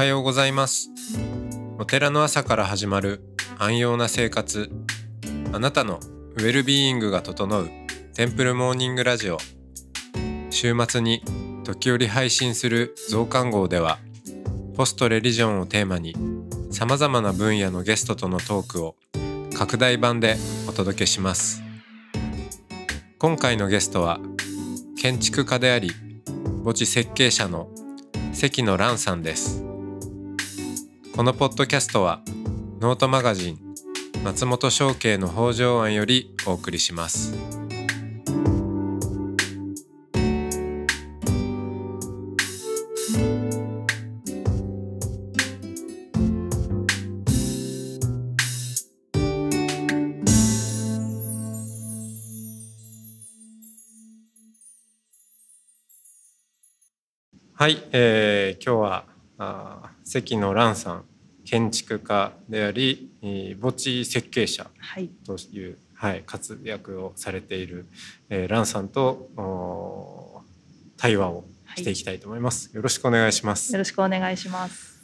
はようございます。お寺の朝から始まる安養な生活。あなたのウェルビーイングが整うテンプルモーニングラジオ。週末に時折配信する増刊号ではポストレリジョンをテーマにさまざまな分野のゲストとのトークを拡大版でお届けします。今回のゲストは建築家であり墓地設計者の関野蘭さんです。このポッドキャストはノートマガジン松本商家の北条庵よりお送りします。はい、えー、今日はあ関野蘭さん建築家であり、えー墓地設計者はい、という、はい、活躍をされている、えー、蘭さんと対話をしていきたいと思います。よろしくお願いしますよ。ろしくお願いします。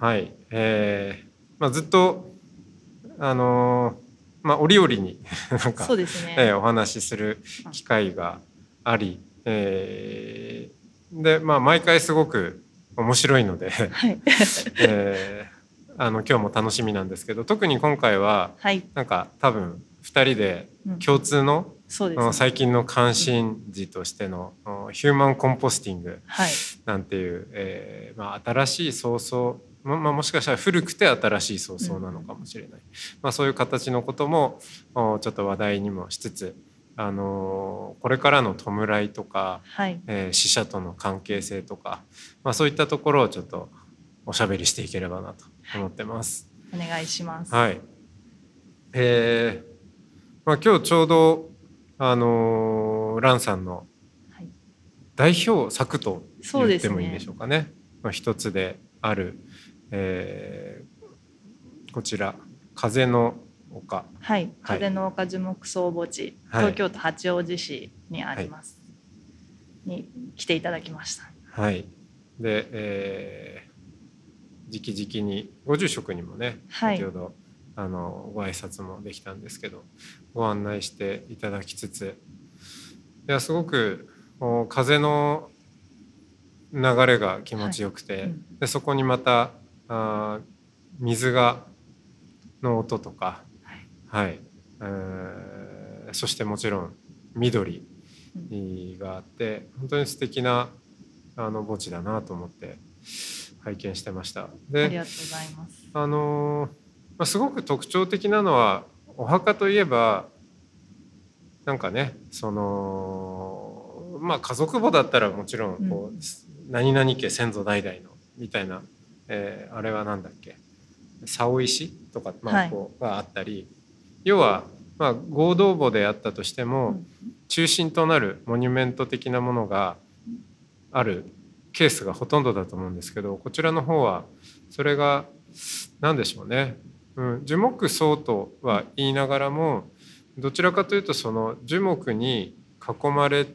はい、えーまあ、ずっとあのーまあ折々に なんかそうですね。えーお話しする機会があり、えーでまあ毎回すごく面白いので、はい、えーあの今日も楽しみなんですけど特に今回ははい、なんか多分2人でうん。共通の、そうです、ね。最近の関心事としての、あヒューマンコンポスティングはい、なんていう、えーまあ、新しい創造ままあ、もしかしたら古くて新しい創造なのかもしれない、まあ、そういう形のこともおちょっと話題にもしつつ、あのーこれからの弔いとか、はい、えー死者との関係性とか、まあ、そういったところをちょっとおしゃべりしていければなと思ってます。お願いします。はい。えーまあ、今日ちょうどあのーランさんのはい、代表作と言ってもいいでしょうかね。まあ、一つである、えーこちら風の丘。はい、風の丘樹木葬墓地、はい東京都八王子市にあります。に来ていただきました。はい。で、えー、直々にご住職にもね、はい。先ほどあのご挨拶もできたんですけどご案内していただきつついやすごく風の流れが気持ちよくて、うん。でそこにまたあー水がの音とか、はい。えーそしてもちろん緑があって本当に素敵なあの墓地だなと思って拝見してました。あでりがとうございます。あのーまあ、すごく特徴的なのはお墓といえばなんかねそのまあ家族墓だったらもちろんこう、何々家先祖代々のみたいな、えーあれは何だっけ竿石とか、まあ、はいこうがあったり、要は、まあ、合同墓であったとしても、うん中心となるモニュメント的なものがあるケースがほとんどだと思うんですけどこちらの方はそれが何でしょうね、うん、樹木葬とは言いながらもどちらかというとその樹木に囲まれ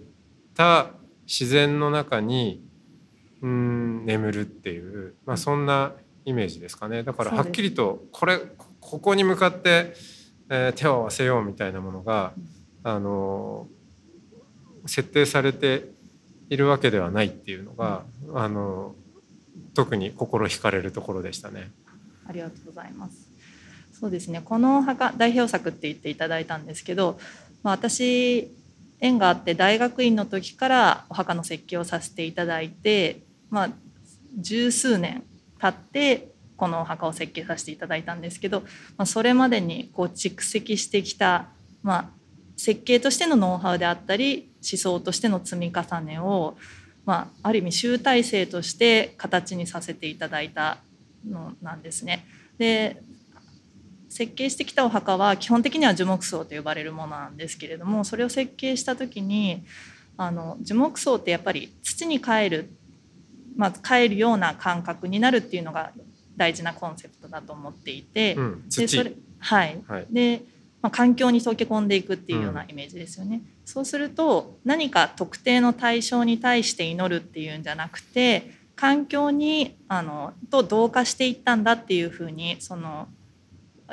た自然の中にうん眠るっていう、まあ、そんなイメージですかね。だからはっきりとこれここに向かって、えー手を合わせようみたいなものがあの設定されているわけではないっていうのが、あの特に心惹かれるところでしたね。ありがとうございます。そうですね。このお墓代表作って言っていただいたんですけど、まあ、私縁があって大学院の時からお墓の設計をさせていただいて、まあ十数年経ってこのお墓を設計させていただいたんですけど、まあ、それまでにこう蓄積してきたまあ設計としてのノウハウであったり思想としての積み重ねを、まあ、ある意味集大成として形にさせていただいたのなんですね。で設計してきたお墓は基本的には樹木葬と呼ばれるものなんですけれどもそれを設計した時にあの樹木葬ってやっぱり土に帰る、まあ、帰るような感覚になるっていうのが大事なコンセプトだと思っていて、うん、土でそれはい、はい。で、まあ、環境に溶け込んでいくっていうようなイメージですよね。そうすると何か特定の対象に対して祈るっていうんじゃなくて環境にあのと同化していったんだっていうふうにその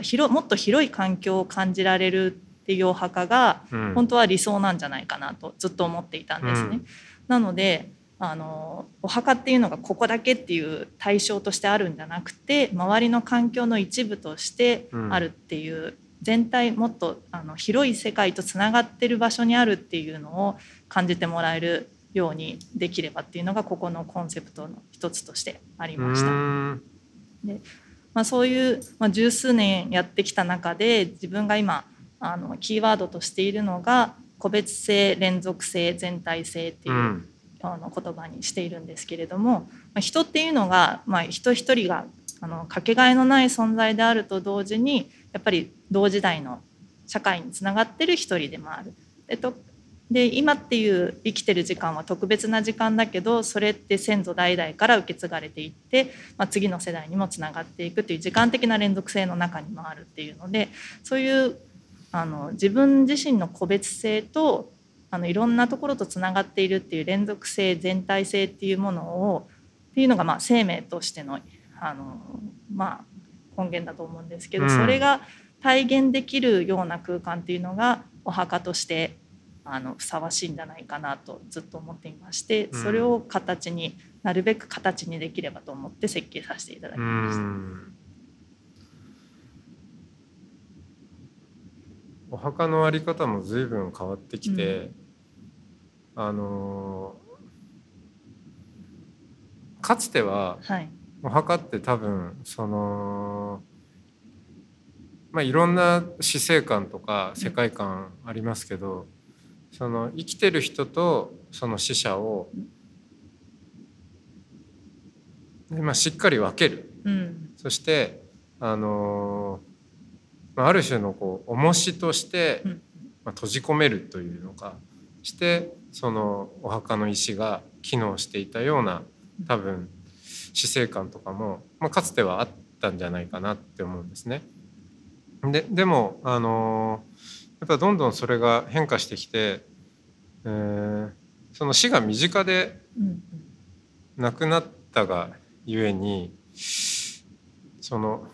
広もっと広い環境を感じられるっていうお墓が本当は理想なんじゃないかなとずっと思っていたんですね。うん、なのであのお墓っていうのがここだけっていう対象としてあるんじゃなくて周りの環境の一部としてあるっていう、うん、全体もっとあの広い世界とつながってる場所にあるっていうのを感じてもらえるようにできればっていうのがここのコンセプトの一つとしてありました。でまあ、そういう、まあ、十数年やってきた中で自分が今あのキーワードとしているのが個別性連続性全体性っていう、うん、あの言葉にしているんですけれども、まあ、人っていうのが、まあ、人一人があのかけがえのない存在であると同時にやっぱり同時代の社会につながってる一人でもある。でとで今っていう生きてる時間は特別な時間だけどそれって先祖代々から受け継がれていって、まあ、次の世代にもつながっていくという時間的な連続性の中にもあるっていうのでそういうあの自分自身の個別性とあのいろんなところとつながっているっていう連続性全体性っていうものをっていうのがまあ生命としてのあの、まあ、根源だと思うんですけど、それが体現できるような空間っていうのがお墓としてあのふさわしいんじゃないかなとずっと思っていましてそれを形になるべく形にできればと思って設計させていただきました。お墓のあり方も随分変わってきて、うん、あのかつては、はい、お墓って多分そのまあいろんな死生観とか世界観ありますけど、その生きてる人とその死者を、まあ、しっかり分ける、うん、そしてあのある種のこう重しとして、まあ、閉じ込めるというのかしてそのお墓の石が機能していたような多分死生観とかも、まあ、かつてはあったんじゃないかなって思うんですね。ででもあのやっぱどんどんそれが変化してきて、えー、その死が身近で亡くなったがゆえにその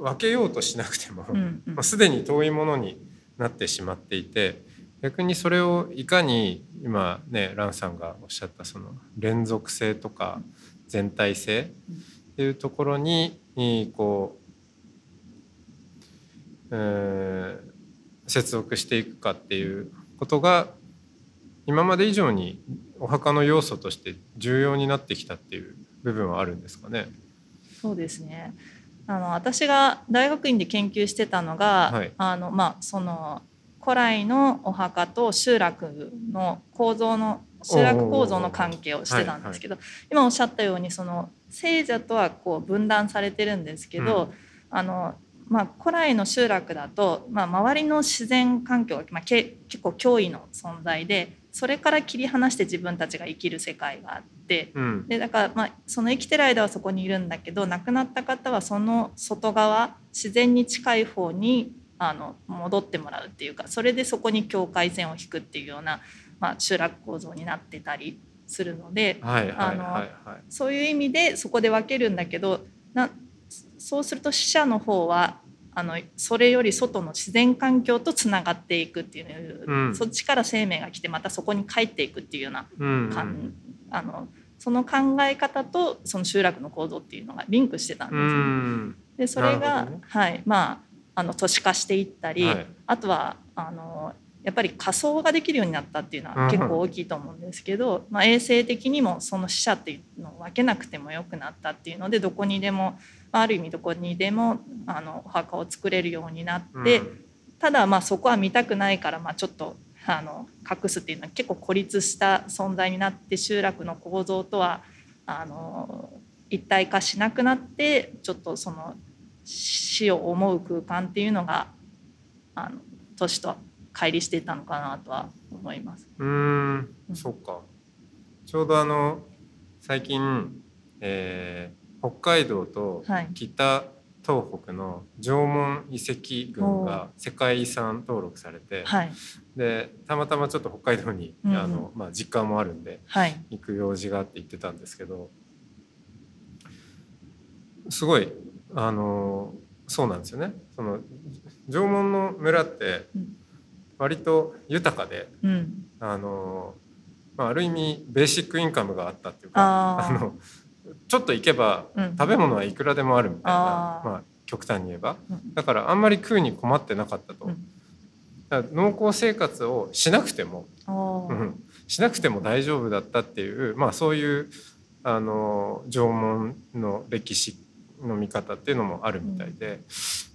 分けようとしなくても、うんうん、まあ、すでに遠いものになってしまっていて逆にそれをいかに今ねランさんがおっしゃったその連続性とか全体性っていうところにこう、えー、接続していくかっていうことが今まで以上にお墓の要素として重要になってきたっていう部分はあるんですかね？そうですねあの私が大学院で研究してたのが、はい、あのまあ、その古来のお墓と集落の構造の集落構造の関係をしてたんですけど、今おっしゃったようにその聖者とはこう分断されてるんですけど、うん、あのまあ、古来の集落だと、まあ、周りの自然環境が、まあ、け結構脅威の存在でそれから切り離して自分たちが生きる世界があって、うん、でだから、まあ、その生きてる間はそこにいるんだけど亡くなった方はその外側自然に近い方にあの戻ってもらうっていうかそれでそこに境界線を引くっていうような、まあ、集落構造になってたりするのでそういう意味でそこで分けるんだけどなそうすると死者の方はあのそれより外の自然環境とつながっていくっていう、うん、そっちから生命が来てまたそこに帰っていくっていうような、うん、あのその考え方とその集落の構造っていうのがリンクしてたんです、ね、うん、でそれが、ね、はい。まあ、あの都市化していったり、はい、あとはあのやっぱり仮想ができるようになったっていうのは結構大きいと思うんですけど、まあ、衛生的にもその死者っていうのを分けなくてもよくなったっていうのでどこにでもある意味どこにでもあのお墓を作れるようになって、うん、ただまあそこは見たくないからまあちょっとあの隠すっていうのは結構孤立した存在になって集落の構造とはあの一体化しなくなってちょっとその死を思う空間っていうのがあの都市と乖離していたのかなとは思います。うん、そっか。ちょうどあの最近、えー、北海道と北東北の縄文遺跡群が世界遺産登録されて、はい、でたまたまちょっと北海道に、うん、あのまあ、実家もあるんで、はい、行く用事があって行ってたんですけどすごいあのそうなんですよね。その縄文の村ってうん割と豊かでうん。あの、まあ、ある意味ベーシックインカムがあったっていうかあー。のちょっと行けばうん。食べ物はいくらでもあるみたいな、あー。まあ、極端に言えば。うん。だからあんまり食うに困ってなかったと、うん。だから農耕生活をしなくても、あうーん。しなくても大丈夫だったっていう、まあ、そういうあの縄文の歴史の見方っていうのもあるみたいで、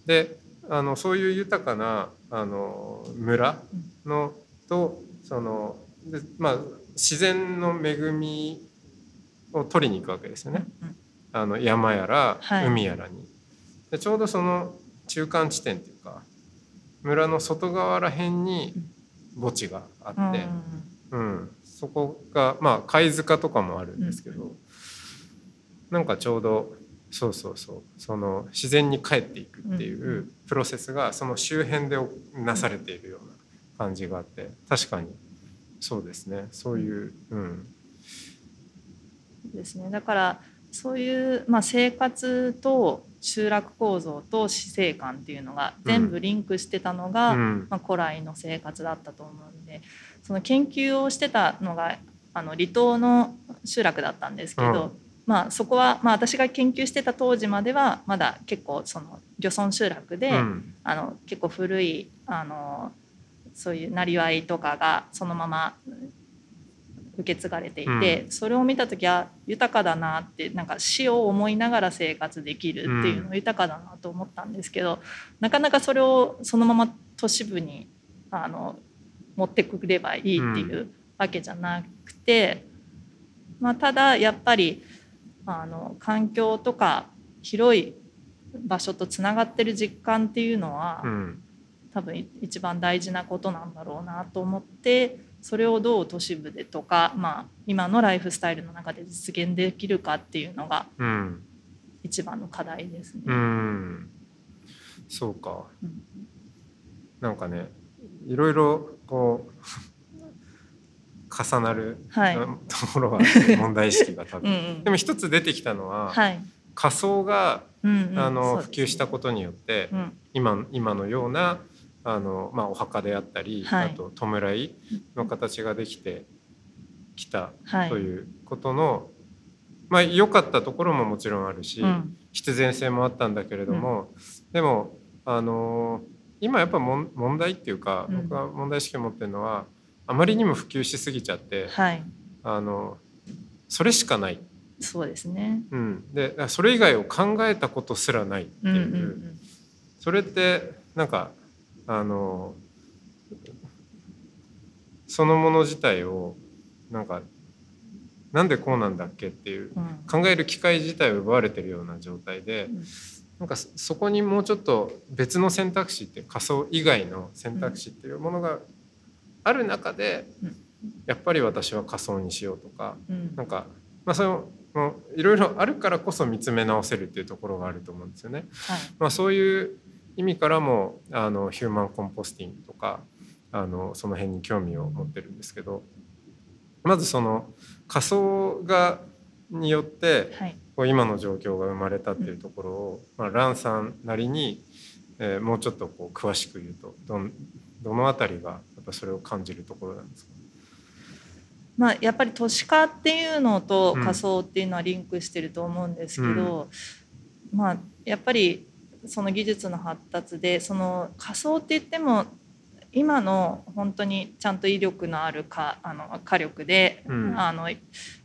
であのそういう豊かなあの村のとそので、まあ、自然の恵みを取りに行くわけですよね。うん。あの山やらはい。海やらに、でちょうどその中間地点っていうか村の外側ら辺に墓地があうんって、うん。そこがまあ貝塚とかもあるんですけど、なんかちょうどそうそうそうその自然に帰っていくっていうプロセスがその周辺でなされているような感じがあって確かにそうですね。そういう、うん、ですね。だからそういう、まあ、生活と集落構造と死生観っていうのが全部リンクしてたのが、うん。まあ、古来の生活だったと思うんでその研究をしてたのがあの離島の集落だったんですけど、うんまあ、そこは、まあ、私が研究してた当時まではまだ結構その漁村集落で、うん。あの結構古いあのそういうなりわいとかがそのまま受け継がれていて、うそれを見た時は豊かだなってなんか死を思いながら生活できるっていうの豊かだなと思ったんですけど、なかなかそれをそのまま都市部にあの持ってくればいいっていうわけじゃなくて、まあ、ただやっぱりあの環境とか広い場所とつながってる実感っていうのは、うん。多分一番大事なことなんだろうなと思ってそれをどう都市部でとか、まあ、今のライフスタイルの中で実現できるかっていうのがうん。一番の課題ですね。うん。そうか。うん。なんかねいろいろこう重なるはい。ところがあって問題意識が多うん分。うん。でも一つ出てきたのは、はい。仮想がうんうん。あの普そうです及したことによってうん。今今のようなあの、まあ、お墓であったり、はい。あと弔いの形ができてきたはい。ということの、まあ良かったところももちろんあるし、うん。必然性もあったんだけれども、でもあの今やっぱ問題っていうか、うん。僕が問題意識を持ってるのはあまりにも普及しすぎちゃってはい。あのそれしかない、そうですね。うん、でそれ以外を考えたことすらないっていう。う、んうんうんそれってなんかあのそのもの自体をなんかなんでこうなんだっけっていううん。考える機会自体を奪われてるような状態で、うん。なんかそそこにもうちょっと別の選択肢って仮想以外の選択肢っていうものがある中で、うん。やっぱり私は仮想にしようとかうん。なんか、まあ、そのいろいろあるからこそ見つめ直せるっていうところがあると思うんですよね。はい。まあ、そういう意味からもあのヒューマンコンポスティングとかあのその辺に興味を持ってるんですけどまずその仮想がによってはい。こう今の状況が生まれたっていうところを、まあ、ランさんなりに、えーもうちょっとこう詳しく言うとどんどのあたりがぱそれを感じるところなんですか？まあ、やっぱり都市化っていうのとうん仮想っていうのはリンクしてると思うんですけど、まあやっぱりその技術の発達でその仮想って言っても今の本当にちゃんと威力のあるかあの火力で、うん。あの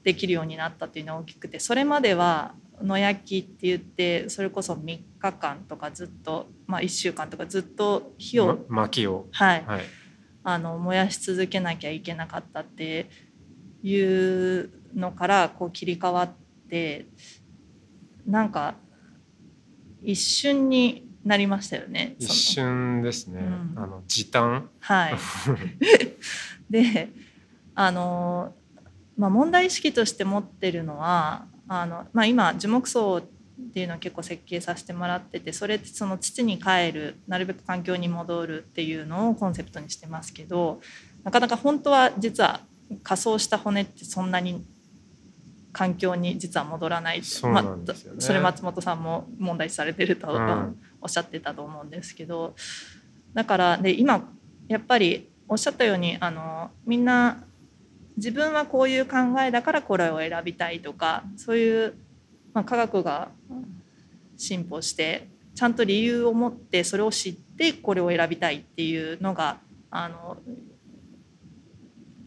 できるようになったっていうのは大きくてそれまでは野焼きって言ってそれこそ3日間とかずっと、まあ、1週間とかずっと火を、ま薪を、はい、はいあの燃やし続けなきゃいけなかったっていうのからこう切り替わってなんか一瞬になりましたよね。一瞬ですね、うん。あの時短。はい、であの、まあ、問題意識として持ってるのはあの、まあ、今樹木葬っていうのを結構設計させてもらっててそれってその土に帰るなるべく環境に戻るっていうのをコンセプトにしてますけどなかなか本当は実は仮装した骨ってそんなに環境に実は戻らないねまあ、それ松本さんも問題視されてると、うん。おっしゃってたと思うんですけどだからで今やっぱりおっしゃったようにあのみんな自分はこういう考えだからこれを選びたいとかそういう、まあ、科学が進歩してちゃんと理由を持ってそれを知ってこれを選びたいっていうのがあの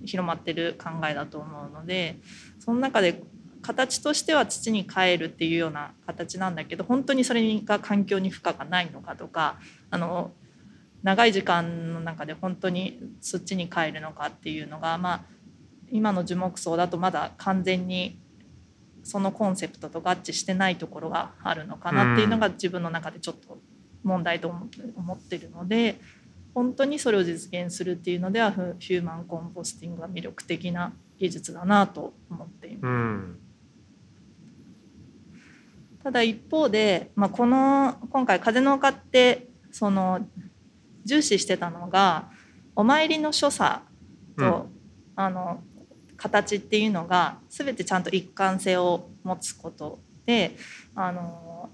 広まってる考えだと思うのでその中で形としては土に帰るっていうような形なんだけど本当にそれが環境に負荷がないのかとかあの長い時間の中で本当に土に帰るのかっていうのが、まあ、今の樹木葬だとまだ完全にそのコンセプトと合致してないところがあるのかなっていうのが自分の中でちょっと問題と思思ってるので本当にそれを実現するっていうのではフヒューマンコンポスティングは魅力的な技術だなと思っています。うん。ただ一方で、まあ、この今回風の丘ってその重視してたのがお参りの所作と、あの形っていうのが全てちゃんと一貫性を持つことであの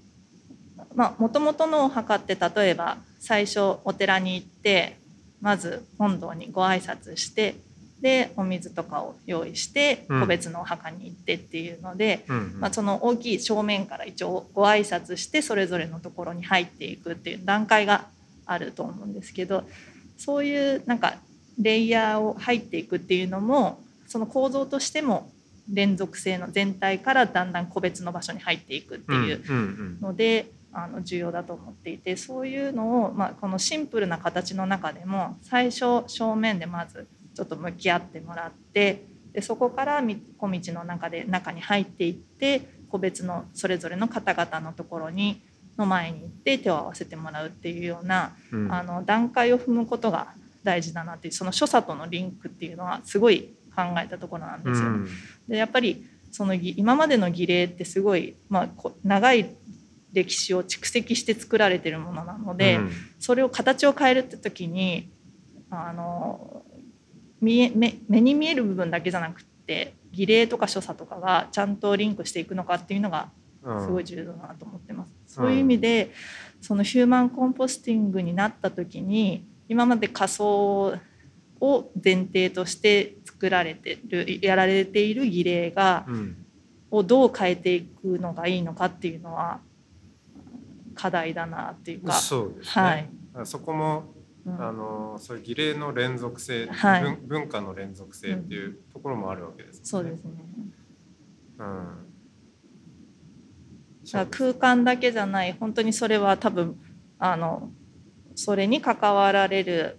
まあもともとのお墓って例えば最初お寺に行ってまず本堂にご挨拶してでお水とかを用意してうん。個別のお墓に行ってっていうので、うん。まあ、その大きい正面から一応ご挨拶してそれぞれのところに入っていくっていう段階があると思うんですけどそういうなんかレイヤーを入っていくっていうのもその構造としても連続性の全体からだんだん個別の場所に入っていくっていうので、あの重要だと思っていてそういうのを、まあ、このシンプルな形の中でも最初正面でまずちょっと向き合ってもらってでそこからみ小道の中で中に入っていって個別のそれぞれの方々のところにの前に行って手を合わせてもらうっていうような、うん。あの段階を踏むことが大事だなっていうその所作とのリンクっていうのはすごい考えたところなんですよね。でやっぱりそのぎ今までの儀礼ってすごい、まあ、こ長い歴史を蓄積して作られてるものなので、うんそれを形を変えるって時にあの見え目目に見える部分だけじゃなくって儀礼とか所作とかがちゃんとリンクしていくのかっていうのがうんすごい重要だなと思ってます。そういう意味でそのヒューマンコンポスティングになった時に今まで仮想を前提として作られてるやられている儀礼がうん。をどう変えていくのがいいのかっていうのは課題だなっていうか。そうですね、はい。そこもうん。あのそういう儀礼の連続性、はい。文文化の連続性っていうところもあるわけです、ね。そうですね。うん。だから空間だけじゃない本当にそれは多分あのそれに関わられる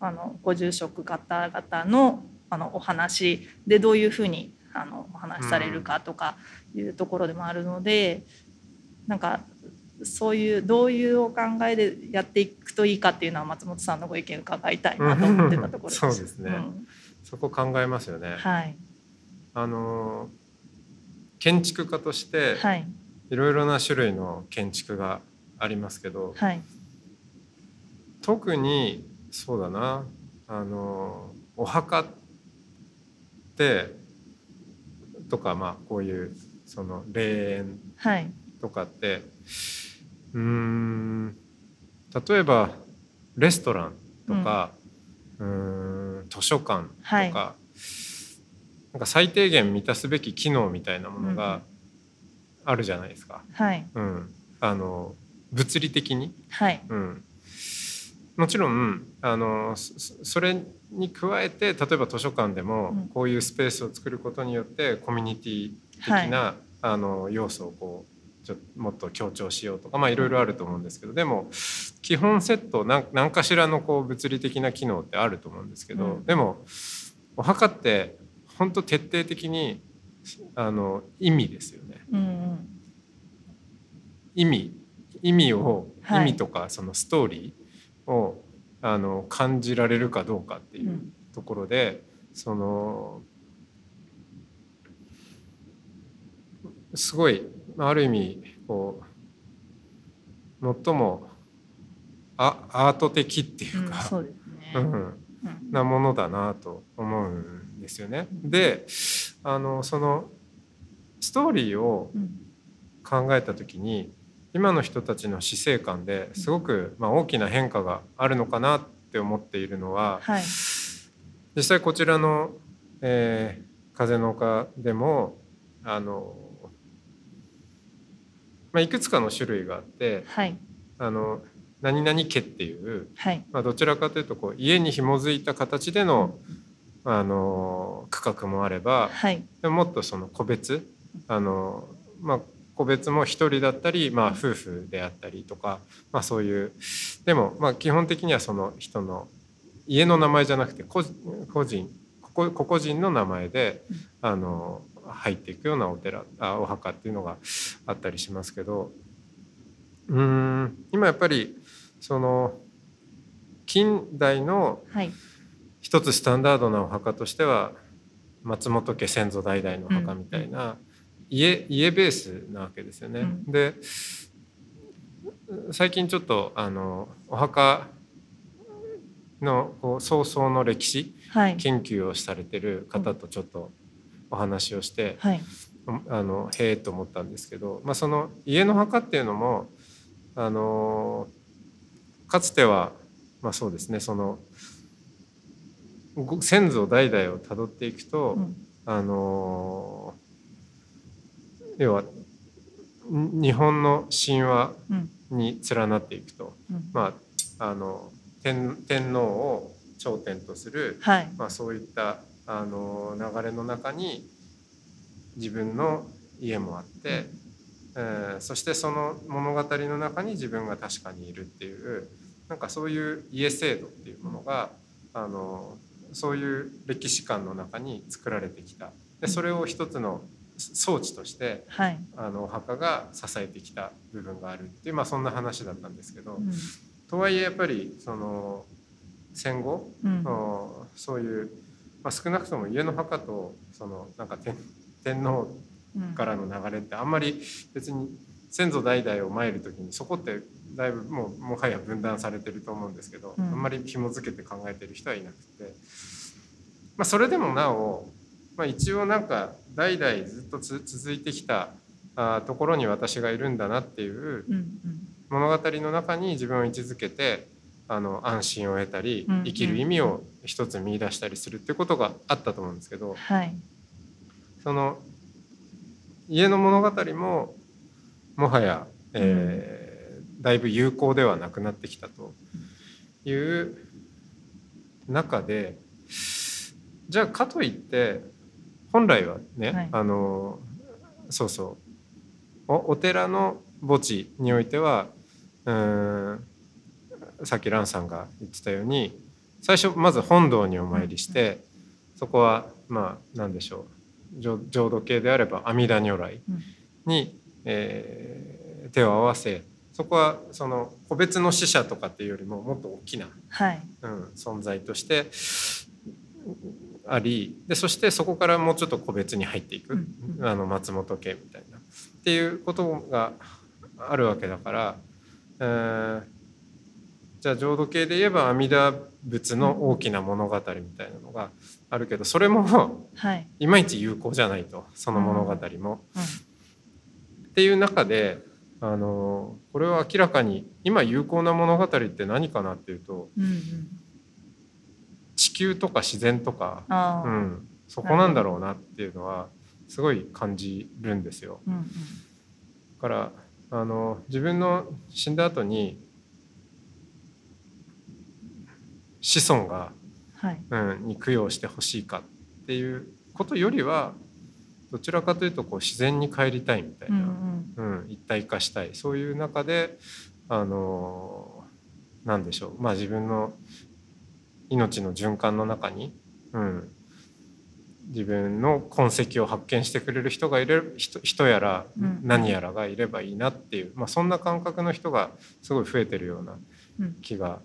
あのご住職方々のあのお話でどういうふうにあのお話しされるかとかいうところでもあるので、なんかそういうどういうお考えでやっていくといいかっていうのは松本さんのご意見伺いたいなと思ってたところです。そうですね。ん。そこ考えますよね。はい。あの建築家としてはい。いろいろな種類の建築がありますけど、はい。特にそうだなあのお墓ってとかまあこういうその霊園はい。とかってうーん例えばレストランとか、うーん図書館とか、はい。なんか最低限満たすべき機能みたいなものがあるじゃないですか。はい。うん、あの物理的に、はい。うん、もちろんあのそそれに加えて例えば図書館でもうん。こういうスペースを作ることによってコミュニティ的な、あの要素をこうちょもっと強調しようとかまあいろいろあると思うんですけどでも基本セット何何かしらのこう物理的な機能ってあると思うんですけど、うん。でもお墓って本当徹底的にあの意味ですよね。うんうん。意味意味を、はい。意味とかそのストーリーをあの感じられるかどうかっていううん。ところで、そのすごいまあある意味こう最もアアート的っていううんか、そうん。うん。なものだなと思うんですよね。であのそのストーリーをうん。考えた時に今の人たちの死生観ですごく、まあ、大きな変化があるのかなって思っているのははい。実際こちらの、えー風の丘でもあの、まあ、いくつかの種類があってはい。あの何々家っていう、はい。まあ、どちらかというとこう家に紐づいた形でのあの区画もあればはい。でももっとその個別あの、まあ、個別も一人だったり、まあ、夫婦であったりとか、まあ、そういう。でも、まあ、基本的にはその人の家の名前じゃなくて個人個々人の名前であの入っていくようなお寺あお墓っていうのがあったりしますけど。うーん今やっぱりその近代のはい。一つスタンダードなお墓としては松本家先祖代々のお墓みたいな、家家ベースなわけですよね。うん。で最近ちょっとあのお墓のこう早々の歴史はい。研究をされてる方とちょっとお話をして、はい。あのへえと思ったんですけど、まあ、その家の墓っていうのもあのかつては、まあ、そうですねそのご先祖代々をたどっていくと、うん。あの要はん日本の神話うん。に連なっていくと、うん。まあ、あの天天皇を頂点とするはい。まあ、そういったあの流れの中に自分の家もあって、えーそしてその物語の中に自分が確かにいるっていうなんかそういう家制度っていうものがあのそういう歴史観の中に作られてきた。でそれを一つの装置としてはい。あのお墓が支えてきた部分があるっていう、まあ、そんな話だったんですけど、うん。とはいえやっぱりその戦後うん。そういう、まあ、少なくとも家の墓とそのなんか天天皇うん。からの流れってあんまり別に先祖代々を参る時にそこってだいぶもうもはや分断されてると思うんですけど、うん。あんまり紐付けて考えてる人はいなくて、まあ、それでもなお、まあ、一応なんか代々ずっとつ続いてきたあーところに私がいるんだなっていう物語の中に自分を位置づけてあの安心を得たりうん生きる意味を一つ見出したりするっていうことがあったと思うんですけどはい。その家の物語ももはや、えーだいぶ有効ではなくなってきたという中でじゃあかといって本来はね、はい。あのそうそう。おお寺の墓地においてはうーんさっき蘭さんが言ってたように最初まず本堂にお参りして、そこはまあ何でしょう。浄浄土系であれば阿弥陀如来うん。に、えー手を合わせそこはその個別の死者とかっていうよりももっと大きな、はい。うん、存在としてありでそしてそこからもうちょっと個別に入っていく、うんうん。あの松本家みたいな。っていうことがあるわけだから、えーじゃあ浄土系で言えば阿弥陀仏の大きな物語みたいなのがあるけどそれもはい。いまいち有効じゃないとその物語も。うんっていう中であのこれは明らかに今有効な物語って何かなっていうとうんうん地球とか自然とか、うん、そこなんだろうなっていうのはすごい感じるんですよ。うんうん。だからあの自分の死んだ後に子孫が、はい。うん、に供養してほしいかっていうことよりはどちらかというとこう自然に帰りたいみたいうんな、うん。うん、一体化したい。そういう中であのなんでしょう。まあ自分の命の循環の中に、うん、自分の痕跡を発見してくれる人がいる人人やらうん何やらがいればいいなっていう、まあ、そんな感覚の人がすごい増えてるようなうん気が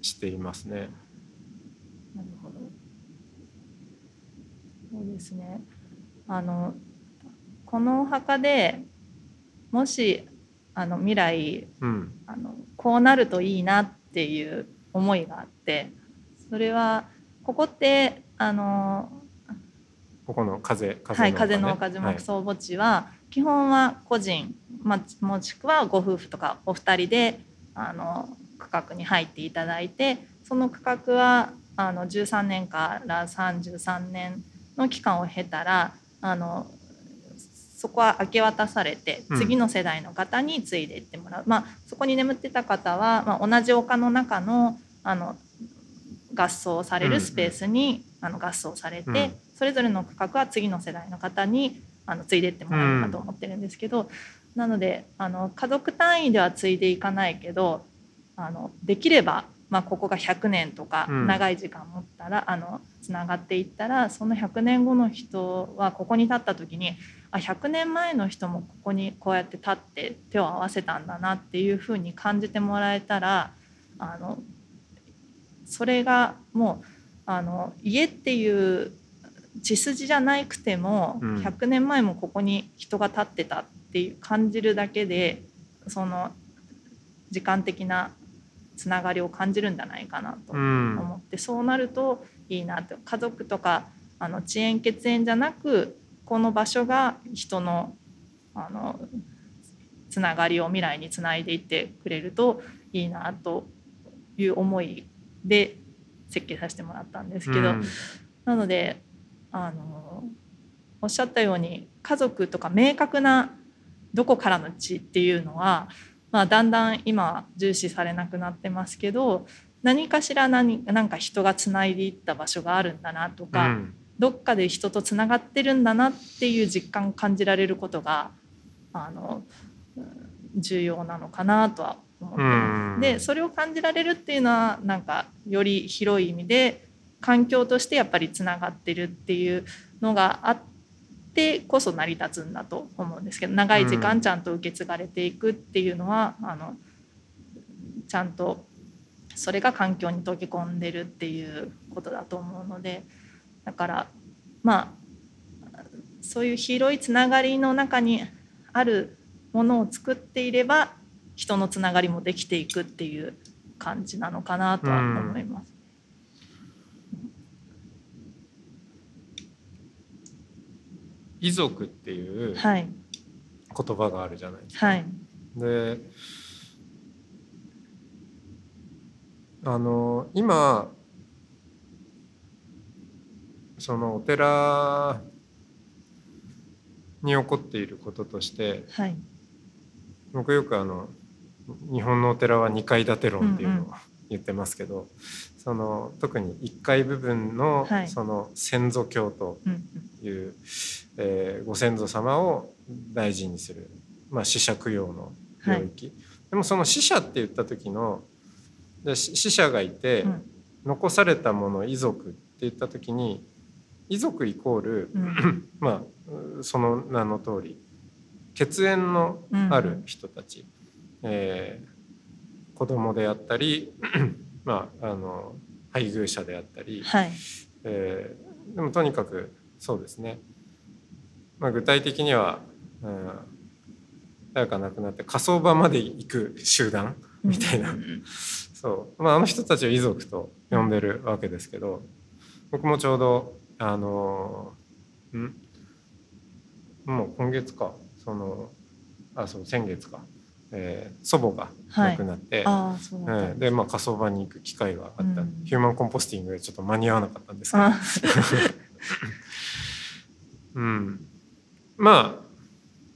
していますね。なるほど。そうですね。あのこのお墓でもしあの未来うんあのこうなるといいなっていう思いがあって、それはここってあのここの風風はい、風の丘樹木葬墓地は、基本は個人、まあ、もしくはご夫婦とかお二人であの区画に入っていただいてその区画はあの13年から33年の期間を経たらあのそこは明け渡されて次の世代の方に継いでいってもらう、うん、まあ、そこに眠ってた方は、まあ、同じ丘の中のあの合葬されるスペースに、うん、あの合葬されて、うん、それぞれの区画は次の世代の方にあの継いでいってもらうかと思ってるんですけど、なのであの家族単位では継いでいかないけどあのできればまあ、ここが100年とか長い時間持ったら、うん、あのつながっていったらその100年後の人はここに立った時にあ100年前の人もここにこうやって立って手を合わせたんだなっていうふうに感じてもらえたらあのそれがもうあの家っていう血筋じゃなくても、100年前もここに人が立ってたっていう感じるだけでその時間的なつながりを感じるんじゃないかなと思って、うん、そうなるといいなって家族とかあの遅延血縁じゃなくこの場所が人のあのつながりを未来につないでいってくれるといいなという思いで設計させてもらったんですけど、うん、なのであのおっしゃったように家族とか明確などこからの地っていうのはまあ、だんだん今重視されなくなってますけど何かしら何なんか人がつないでいった場所があるんだなとか、うん、どっかで人とつながってるんだなっていう実感を感じられることがあの重要なのかなとは思ってます。でそれを感じられるっていうのはなんかより広い意味で環境としてやっぱりつながってるっていうのがあってこそ成り立つんだと思うんですけど長い時間ちゃんと受け継がれていくっていうのは、うん、あのちゃんとそれが環境に溶け込んでるっていうことだと思うのでだからまあそういう広いつながりの中にあるものを作っていれば人のつながりもできていくっていう感じなのかなとは思います。遺族っていう言葉があるじゃないですか。はい、であの今そのお寺に起こっていることとして、はい、僕よくあの日本のお寺は2階建て論っていうのを言ってますけど、うんうん、その特に1階部分のその先祖教という、はいえー、ご先祖様を大事にする、まあ、死者供養の領域、はい、でもその死者って言った時ので死者がいて、うん、残されたもの遺族って言った時に遺族イコール、うん、まあその名の通り血縁のある人たち、うん、えー、子供であったり まああの配偶者であったり、はい、えー、でもとにかくそうですね。まあ、具体的には、うん、誰か亡くなって火葬場まで行く集団みたいな、そう、まあ、あの人たちを遺族と呼んでるわけですけど僕もちょうどあのん？もう今月か。そのあそう先月か、えー、祖母が亡くなって、はい、えー、で、まあ、火葬場に行く機会があった、うん、ヒューマンコンポスティングでちょっと間に合わなかったんですけど。うん。まあ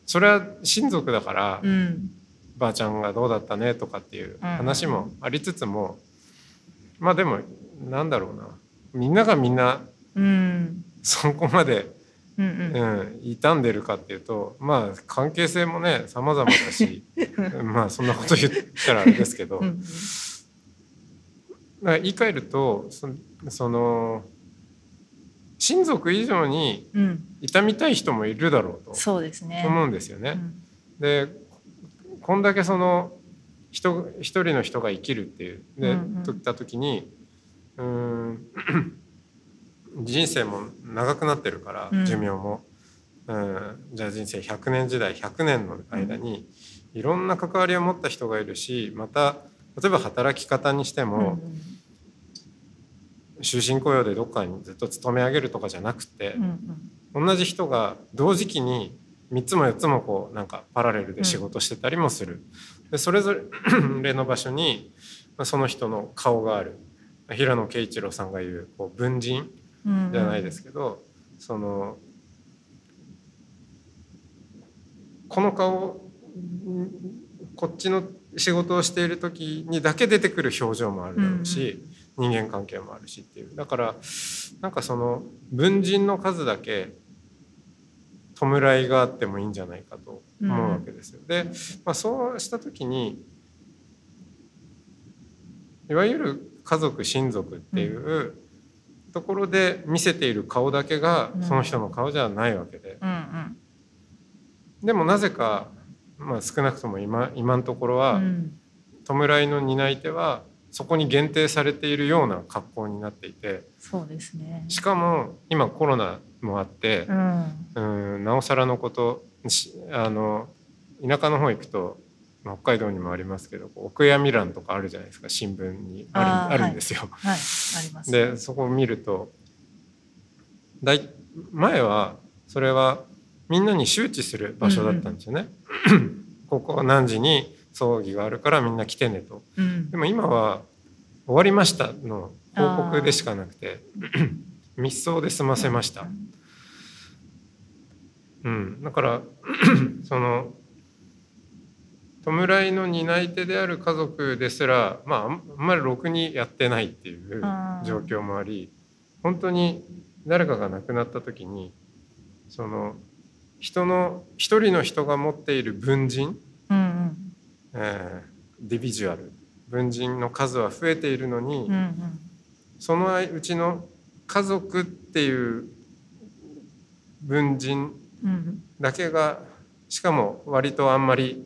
それは親族だから、うん、ばあちゃんがどうだったねとかっていう話もありつつも、うん、まあでもなんだろうな。みんながみんな、うん、そこまで、うんうん。傷んでるかっていうとまあ関係性もね様々だし まあそんなこと言ったらあれですけど、うん、言い換えるとその親族以上に痛みたい人もいるだろうと思うんですよね。うん、でこんだけその人一人の人が生きるっていう。で、うんうん、った時にうん人生も長くなってるから、寿命も。うん。じゃあ人生100年時代100年の間にいろんな関わりを持った人がいるしまた例えば働き方にしても、終身雇用でどっかにずっと勤め上げるとかじゃなくてう、ん同じ人が同時期に3つも4つもこうなんかパラレルで仕事してたりもする。でそれぞれ の場所にまあその人の顔がある。平野啓一郎さんが言うこう文人うんじゃないですけど、そのこの顔んこっちの仕事をしている時にだけ出てくる表情もあるだろうし、人間関係もあるしっていう。だからなんかその文人の数だけ弔いがあってもいいんじゃないかと思うわけですよ。で、まあ、そうした時にいわゆる家族親族っていうところで見せている顔だけがうん。その人の顔じゃないわけで。うんうん。でもなぜか、まあ、少なくとも今今のところはうん。弔いの担い手はそこに限定されているような格好になっていて。そうですね。しかも今コロナもあってうん。うんなおさらのことしあの田舎の方行くとまあ北海道にもありますけどこうお悔やみ欄とかあるじゃないですか新聞に。あるあるんですよ。はい。あります。でそこを見るとだい前はそれはみんなに周知する場所だったんですよね。ここは何時に葬儀があるからみんな来てねと。うん。でも今は終わりましたの報告でしかなくて密葬で済ませました。うん、だからその弔いの担い手である家族ですら、まあ、あんまりろくにやってないっていう状況もあり本当に誰かが亡くなった時にその人の一人の人が持っている文人、うんうん。えーディビジュアル文人の数は増えているのに、うんうん。そのうちの家族っていう文人うん。だけがしかも割とあんまり、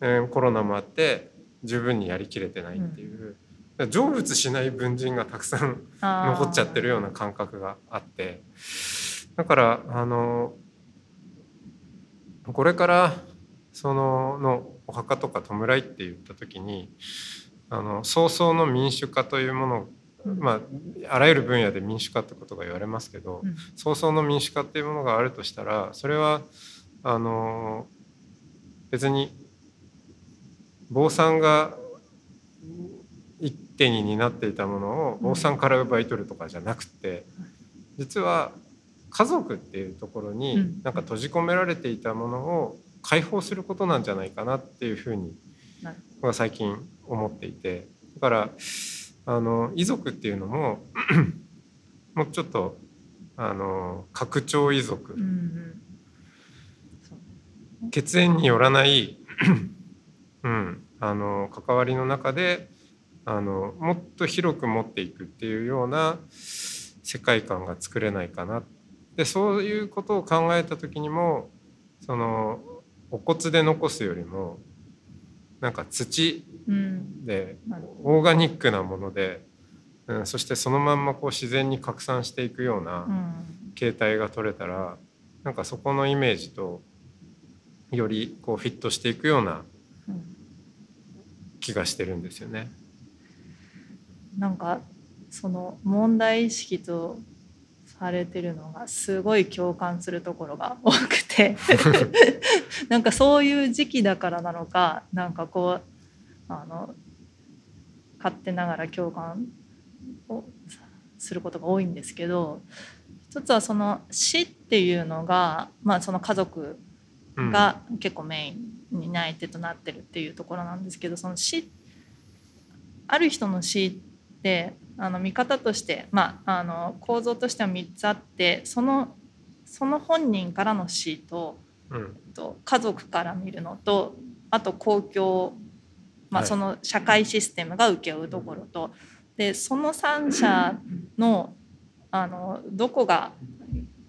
えーコロナもあって十分にやりきれてないっていう、成仏しない文人がたくさん残っちゃってるような感覚があって。だからあのこれからそののお墓とか弔いって言った時にあの早々の民主化というものまああらゆる分野で民主化ってことが言われますけど、うん。早々の民主化っていうものがあるとしたらそれはあの別に坊さんが一手に担っていたものを坊さんから奪い取るとかじゃなくて実は家族っていうところうにん。なんか閉じ込められていたものを解放することなんじゃないかなっていうふうに僕は最近思っていて。だからあの遺族っていうのも もうちょっとあの拡張遺族。うんうん。そう。血縁によらない、うん、あの関わりの中であのもっと広く持っていくっていうような世界観が作れないかな。でそういうことを考えた時にもそのお骨で残すよりもなんか土うん。でオーガニックなもので、うん、そしてそのまんまこう自然に拡散していくようなうん。形態が取れたらなんかそこのイメージとよりこうフィットしていくようなうん気がしてるんですよね。なんかその問題意識とされてるのがすごい共感するところが多くて。なんかそういう時期だからなのかなんかこうあの勝手ながら共感をすることが多いんですけど一つはその死っていうのが、まあ、その家族うん。が結構メイン。に担い手となってるっていうところなんですけどその死ある人の死ってあの見方として、まあ、あの構造としては3つあってそのその本人からの死とうん。と家族から見るのとあと公共、まあ、はい。その社会システムが請け負うところと、でその3者のあのどこが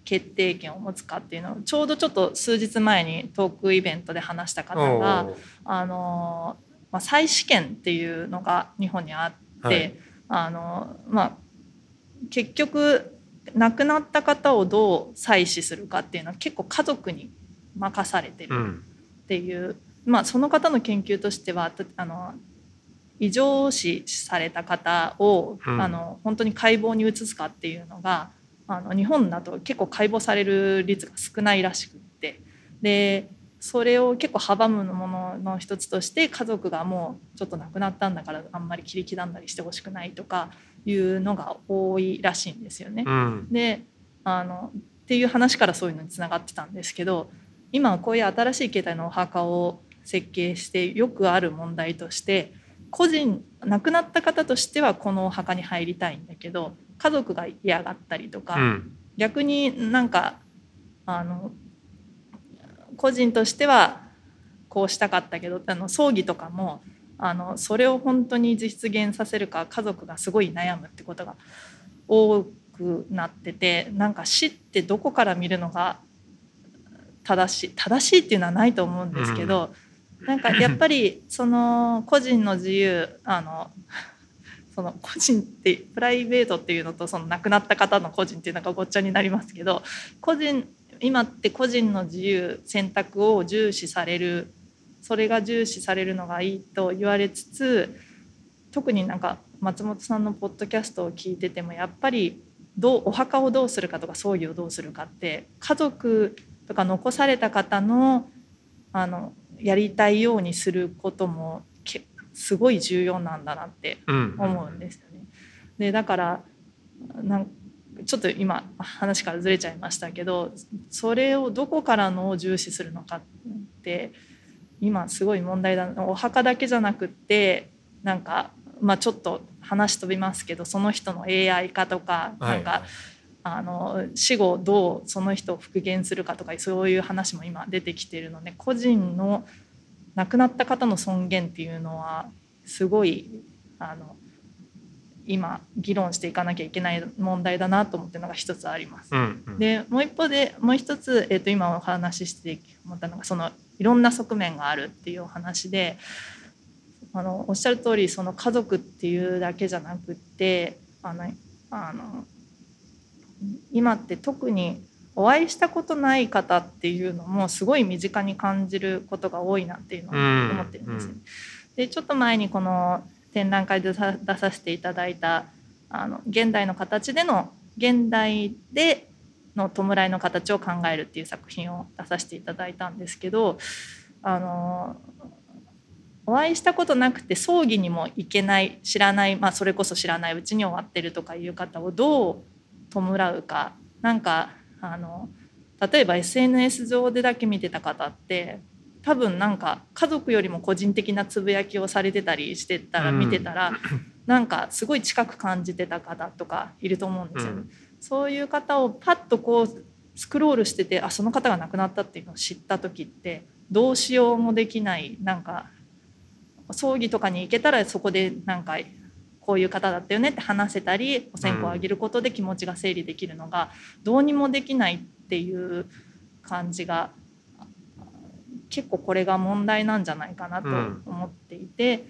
決定権を持つかっていうのをちょうどちょっと数日前にトークイベントで話した方があの、まあ、再試験っていうのが日本にあって、はい。あのまあ、結局亡くなった方をどう採取するかっていうのは結構家族に任されてるうん。っていう、まあ、その方の研究としてはたあの異常死された方を、うん。あの本当に解剖に移すかっていうのがあの日本だと結構解剖される率が少ないらしくってでそれを結構阻むものの一つとして家族がもうちょっと亡くなったんだからあんまり切り刻んだりしてほしくないとかいうのが多いらしいんですよね。うんであのっていう話からそういうのにつながってたんですけど今はこういう新しい形態のお墓を設計してよくある問題として個人亡くなった方としてはこのお墓に入りたいんだけど家族が嫌がったりとか、うん。逆になんかあの個人としてはこうしたかったけどあの葬儀とかもあのそれを本当に実現させるか家族がすごい悩むってことが多くなっててなんか死ってどこから見るのが正しい正しいっていうのはないと思うんですけど、なんかやっぱりその個人の自由あのその個人ってプライベートっていうのとその亡くなった方の個人っていうのがごっちゃになりますけど個人今って個人の自由選択を重視されるそれが重視されるのがいいと言われつつ特になんか松本さんのポッドキャストを聞いててもやっぱりどうお墓をどうするかとか葬儀をどうするかって家族とか残された方のあのやりたいようにすることもすごい重要なんだなってうん思うんですよね。でだからなんちょっと今話からずれちゃいましたけどそれをどこからのを重視するのかって今すごい問題だお墓だけじゃなくってなんか、まあ、ちょっと話飛びますけどその人の AI 化とかなんか、はいあの死後どうその人を復元するかとかそういう話も今出てきているので個人の亡くなった方の尊厳っていうのはすごいあの今議論していかなきゃいけない問題だなと思ってるのが一つあります。うんうんでもう一方でもう一つ、えー、と今お話しして思ったのがそのいろんな側面があるっていうお話であのおっしゃる通りその家族っていうだけじゃなくってあのあの今って特にお会いしたことない方っていうのもすごい身近に感じることが多いなっていうのを思ってるんですよ。でちょっと前にこの展覧会でさ出させていただいたあの現代の形での現代での弔いの形を考えるっていう作品を出させていただいたんですけどあのお会いしたことなくて葬儀にも行けない知らない、まあ、それこそ知らないうちに終わってるとかいう方をどう弔うかなんかあの例えば SNS 上でだけ見てた方って多分なんか家族よりも個人的なつぶやきをされてたりしてたらうん見てたら、なんかすごい近く感じてた方とかいると思うんですよね。うんそういう方をパッとこうスクロールしててあその方が亡くなったっていうのを知った時ってどうしようもできないなんか葬儀とかに行けたらそこでなんかこういう方だったよねって話せたりお線香をあげることで気持ちが整理できるのがどうにもできないっていう感じが結構これが問題なんじゃないかなと思っていて、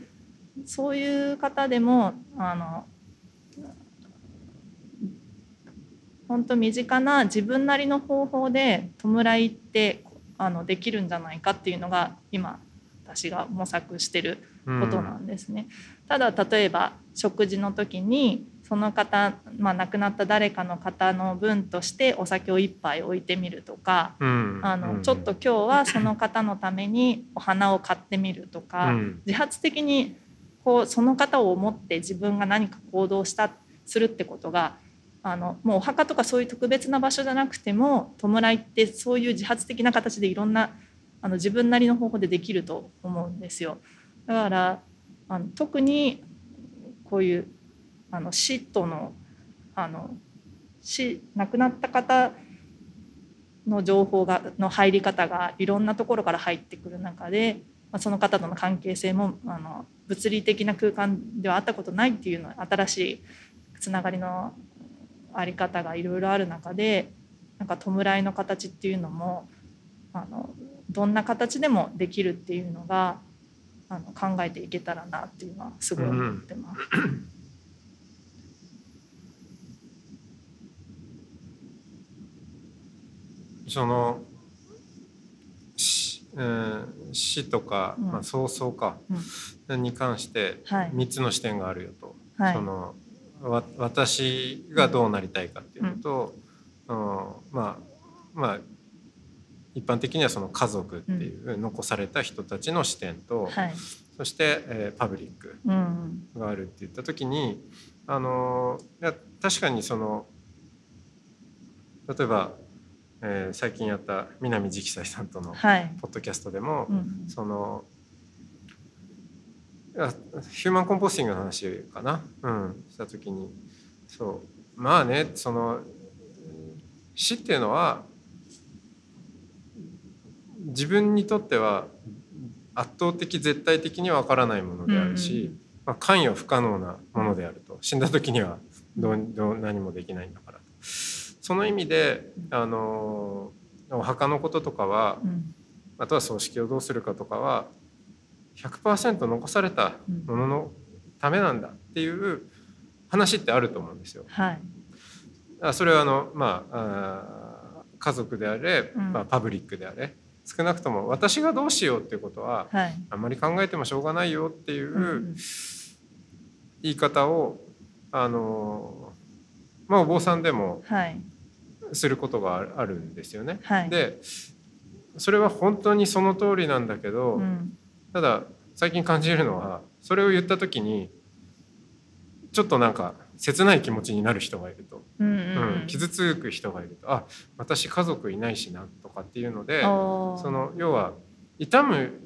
そういう方でもあの本当身近な自分なりの方法で弔いってあのできるんじゃないかっていうのが今私が模索してることなんですね。ただ例えば食事の時にその方、まあ、亡くなった誰かの方の分としてお酒を一杯置いてみるとかうんあのちょっと今日はその方のためにお花を買ってみるとか、うん自発的にこうその方を思って自分が何か行動したするってことがあのもうお墓とかそういう特別な場所じゃなくても弔いってそういう自発的な形でいろんなあの自分なりの方法でできると思うんですよ。だからあの特にこういうあの死とのあの死亡くなった方の情報がの入り方がいろんなところから入ってくる中で、まあ、その方との関係性もあの物理的な空間ではあったことないっていうの新しいつながりのあり方がいろいろある中でなんか弔いの形っていうのもあのどんな形でもできるっていうのがあの考えていけたらなっていうのはすごい思ってます。そのし,、うん、死とか、うん。まあ、早々か、に関してはい。3つの視点があるよと、はい。そのわ私がどうなりたいかっていうのと、うん。まあまあ一般的にはその家族っていう残された人たちの視点と、はい。そして、えーパブリックうん。があるって言った時にあのいや確かにその例えば、えー最近やった南直斎さんとのはい。ポッドキャストでも、うん。そのいやヒューマンコンポスティングの話かな、うん、した時にそう。まあねその死っていうのは自分にとっては圧倒的絶対的には分からないものであるし、うんまあ、関与不可能なものであると。死んだ時にはどうどう何もできないんだからと。その意味であのお墓のこととかはうん。あとは葬式をどうするかとかは100%残されたもののためなんだっていう話ってあると思うんですよ。はい。あそれはあの、まあ、あー家族であれ、うん。まあ、パブリックであれ少なくとも私がどうしようっていうことははい。あんまり考えてもしょうがないよっていううん言い方をあのまあお坊さんでもはい。することがあるあるんですよね。はい。でそれは本当にその通りなんだけど、うん。ただ最近感じるのはそれを言った時にちょっとなんか切ない気持ちになる人がいると、うんうん。うん。傷つく人がいると。あ私家族いないしなとかっていうのでその要は痛む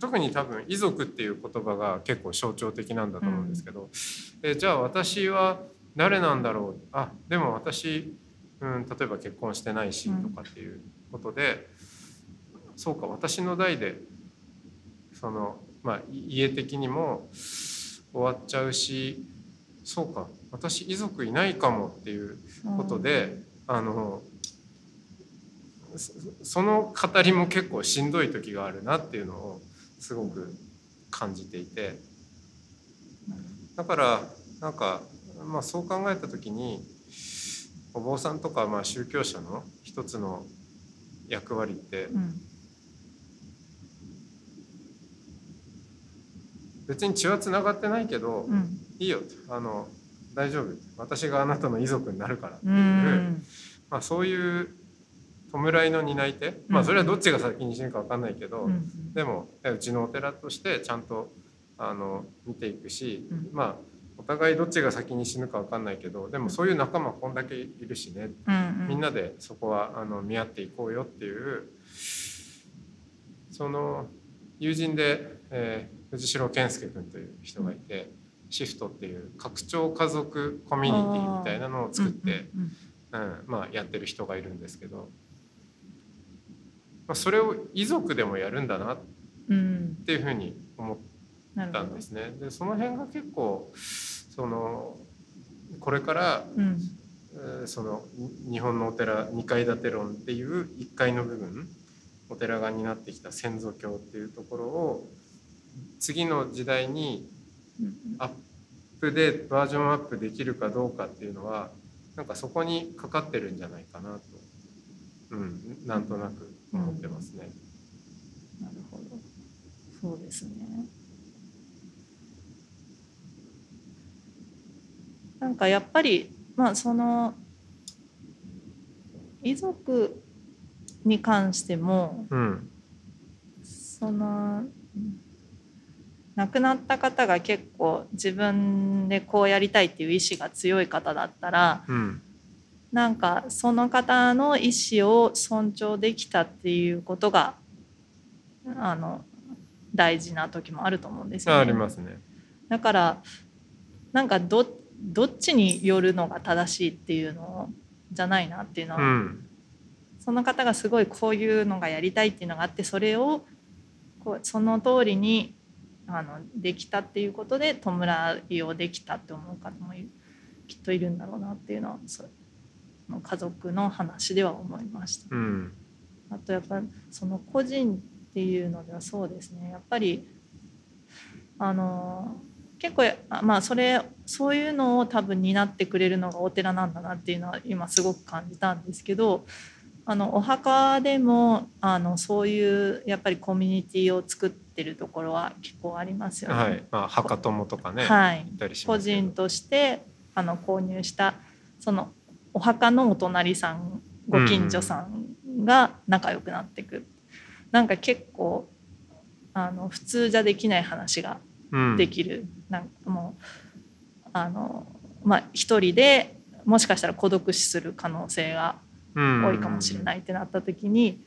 特に多分遺族っていう言葉が結構象徴的なんだと思うんですけど、えじゃあ私は誰なんだろう。あでも私、うん、例えば結婚してないしとかっていうことで、そうか私の代でそのまあい家的にも終わっちゃうしそうか私遺族いないかもっていうことで、あのそその語りも結構しんどい時があるなっていうのをすごく感じていて。だからなんか、まあ、そう考えた時にお坊さんとかまあ宗教者の一つの役割ってうん。別に血はつながってないけど、うん。いいよ。あの大丈夫。私があなたの遺族になるからっていう。う、ん。まあ、そういう弔いの担い手、まあ、それはどっちが先に死ぬか分かんないけど、うん。でもうちのお寺としてちゃんとあの見ていくし、うん。まあお互いどっちが先に死ぬか分かんないけどでもそういう仲間こんだけいるしね、うん。みんなでそこはあの見合っていこうよっていうその友人で、えー藤代健介君という人がいて、シフトっていう拡張家族コミュニティみたいなのを作って、うんうんまあ、やってる人がいるんですけど、まあ、それを遺族でもやるんだなっうんていうふうに思ったんですね。でその辺が結構そのこれから、うんえーそのに日本のお寺2階建て論っていう1階の部分お寺が担ってきた先祖教っていうところを次の時代にうんアップでバージョンアップできるかどうかっていうのはなんかそこにかかってるんじゃないかなと、うん、なんとなく思ってますね。なるほど。そうですね。なんかやっぱりまあその遺族に関してもうん、その亡くなった方が結構自分でこうやりたいっていう意志が強い方だったらうん、なんかその方の意思を尊重できたっていうことがあの大事な時もあると思うんですよね。ありますね。だからなんかどどっちによるのが正しいっていうのじゃないなっていうのは、うん、その方がすごいこういうのがやりたいっていうのがあってそれをこうその通りにあのできたっていうことで弔いをできたって思う方もきっといるんだろうなっていうのはそう家族の話では思いました。うん、あとやっぱその個人っていうのではそうですねやっぱりあの結構あまあそれそういうのを多分担ってくれるのがお寺なんだなっていうのは今すごく感じたんですけどあのお墓でもあのそういうやっぱりコミュニティを作ってるところは結構ありますよね。はい、まあ墓友とかね、はい。個人としてあの購入したそのお墓のお隣さんご近所さんが仲良くなっていく、なんか結構あの普通じゃできない話がうん。できる、なんかもうあのまあ一人でもしかしたら孤独死する可能性が多いかもしれないってなった時に、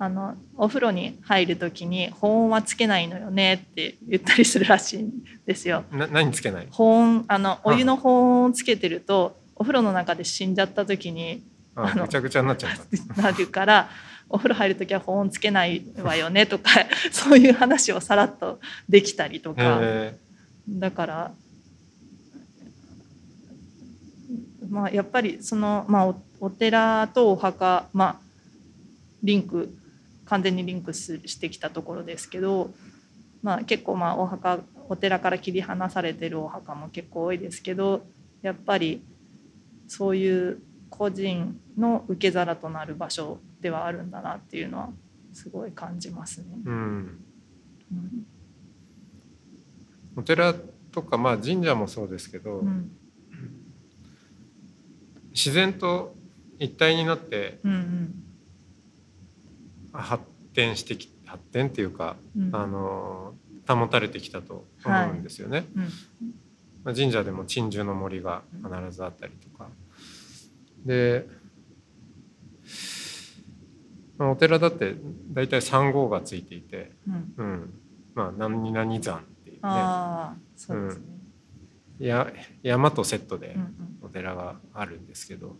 あのお風呂に入る時に保温はつけないのよねって言ったりするらしいんですよ。な何つけない？保温あのお湯の保温をつけてるとお風呂の中で死んじゃった時にあのあぐちゃぐちゃになっちゃったなるからお風呂入る時は保温つけないわよねとか そういう話をさらっとできたりとか。へだからまあやっぱりその、まあ、おお寺とお墓まあリンク完全にリンクすしてきたところですけど、まあ、結構まあお墓お寺から切り離されてるお墓も結構多いですけどやっぱりそういう個人の受け皿となる場所ではあるんだなっていうのはすごい感じますね。えうん。うん。お寺とかまあ神社もそうですけど、うん。自然と一体になってうん発展してき発展っていうか、うん。あの保たれてきたと思うんですよね。うん。まあ、神社でも鎮守の森が必ずあったりとか。で、まあ、お寺だって大体三号がついていて、うん。うん、まあ何々山っていうね。ああそうですね。や山とセットでうんうん。お寺があるんですけど。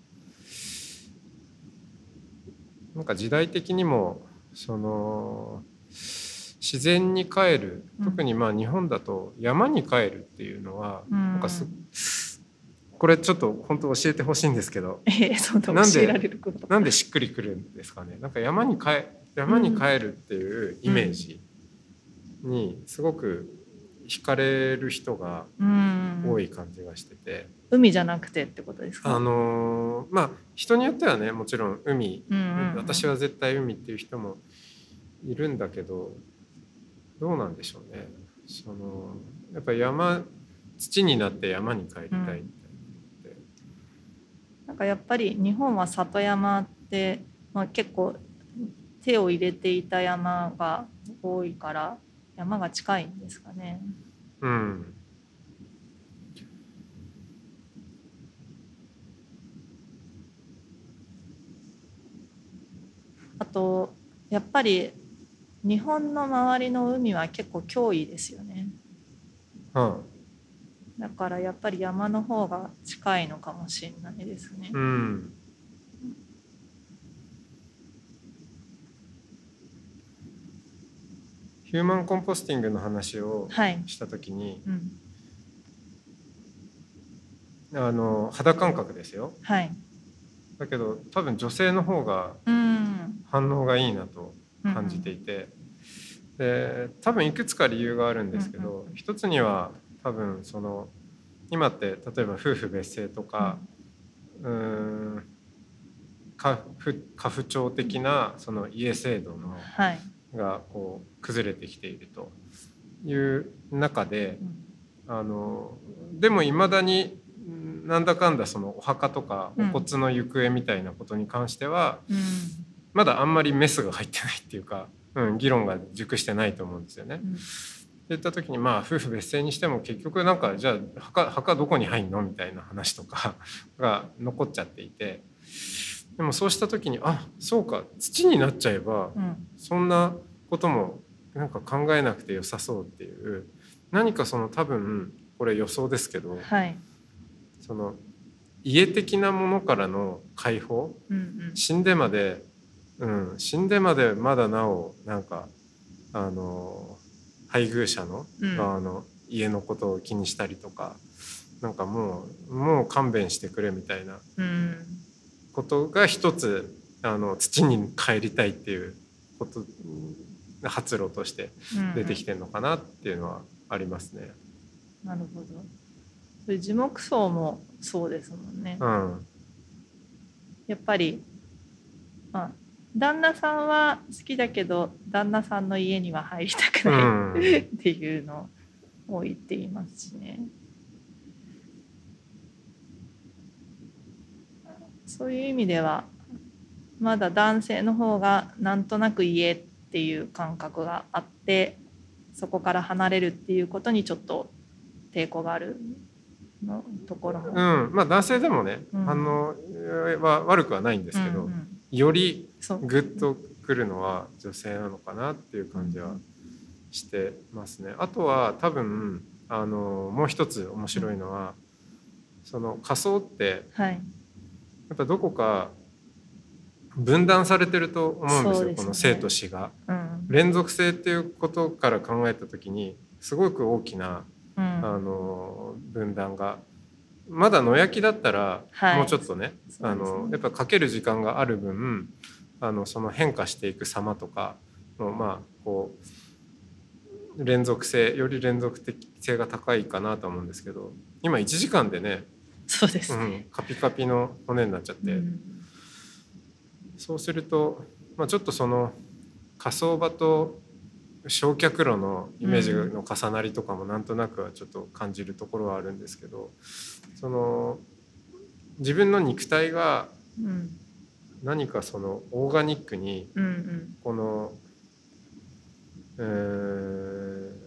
なんか時代的にもその自然に帰る。うん。特にまあ日本だと山に帰るっていうのはうん。なんかすこれちょっと本当教えてほしいんですけどええそんななんで。なんでしっくりくるんですかね？なんか山に帰山に帰るっていうイメージにすごく惹かれる人がうん。多い感じがしてて。海じゃなくてってことですか？あのーまあ人によってはねもちろん海、うんうんうん。私は絶対海っていう人もいるんだけどどうなんでしょうね。そのやっぱ山土になって山に帰りたいみたいな。のって、なんかやっぱり日本は里山って、まあ、結構手を入れていた山が多いから山が近いんですかね。うん。あとやっぱり日本の周りの海は結構脅威ですよね。はだからやっぱり山の方が近いのかもしれないですねあ、。うんヒューマンコンポスティングの話をはい。した時にうん。あの肌感覚ですよはい。だけど多分女性の方がうん。反応がいいなと感じていて、で多分いくつか理由があるんですけど、うん一つには多分その今って例えば夫婦別姓とか、うーん家父家父長的なその家制度のはい。がこう崩れてきているという中でうんあのでもいまだになんだかんだそのお墓とかおうん。骨の行方みたいなことに関しては、うん。まだあんまりメスが入ってないっていうか、うん、議論が熟してないと思うんですよね。ってうん言った時にまあ夫婦別姓にしても結局なんかじゃあ墓墓どこに入んのみたいな話とか が残っちゃっていてでもそうした時にあそうか土になっちゃえばうん。そんなこともなんか考えなくて良さそうっていう何かその多分これ予想ですけどはい。その家的なものからの解放うん死んでまで、うん、死んでまでまだなおなんかあの配偶者のうん。側の家のことを気にしたりとか、なんかもうもう勘弁してくれみたいなうん。ことが一つあの土に帰りたいっていうこと発露としてうん出てきてるのかなっていうのはありますね。なるほど。それ樹木葬もそうですもんね。うん、やっぱり、まあ、旦那さんは好きだけど旦那さんの家には入りたくうない、んっていうのを言っていますしね。そういう意味ではまだ男性の方がなんとなく家っていう感覚があってそこから離れるっていうことにちょっと抵抗があるのところも。うん、まあ男性でもね、うん反応は悪くはないんですけど、うんうんよりそう。グッとくるのは女性なのかなっていう感じはしてますね。あとは多分あのもう一つ面白いのは、その仮想ってはい、やっぱどこか分断されてると思うんですよね。この生と死が。うん。連続性っていうことから考えた時にすごく大きなうん。あの分断が。まだ野焼きだったらはい。もうちょっとね,、ね。あのやっぱかける時間がある分あのその変化していく様とかのまあこう連続性より連続的性が高いかなと思うんですけど今1時間でね、そうです。うんね。、カピカピの骨になっちゃって、うん。そうすると、まあ、ちょっとその火葬場と焼却炉のイメージの重なりとかもなんとなくはちょっと感じるところはあるんですけどその自分の肉体がうん何かそのオーガニックにうんうん。この、えー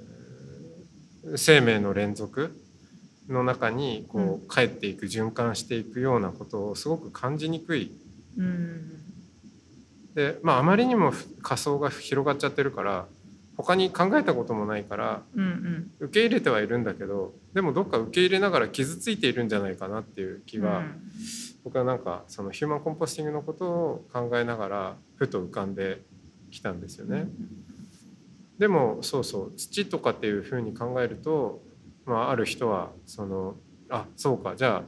生命の連続の中にこう帰っていく循環していくようなことをすごく感じにくい。うん。でまああまりにも仮想が広がっちゃってるから他に考えたこともないからうんうん。受け入れてはいるんだけどでもどっか受け入れながら傷ついているんじゃないかなっていう気は、うん僕はなんかそのヒューマンコンポスティングのことを考えながらふと浮かんできたんですよね。でもそうそう土とかっていうふうに考えると、まあ、ある人はそのあそうかじゃあ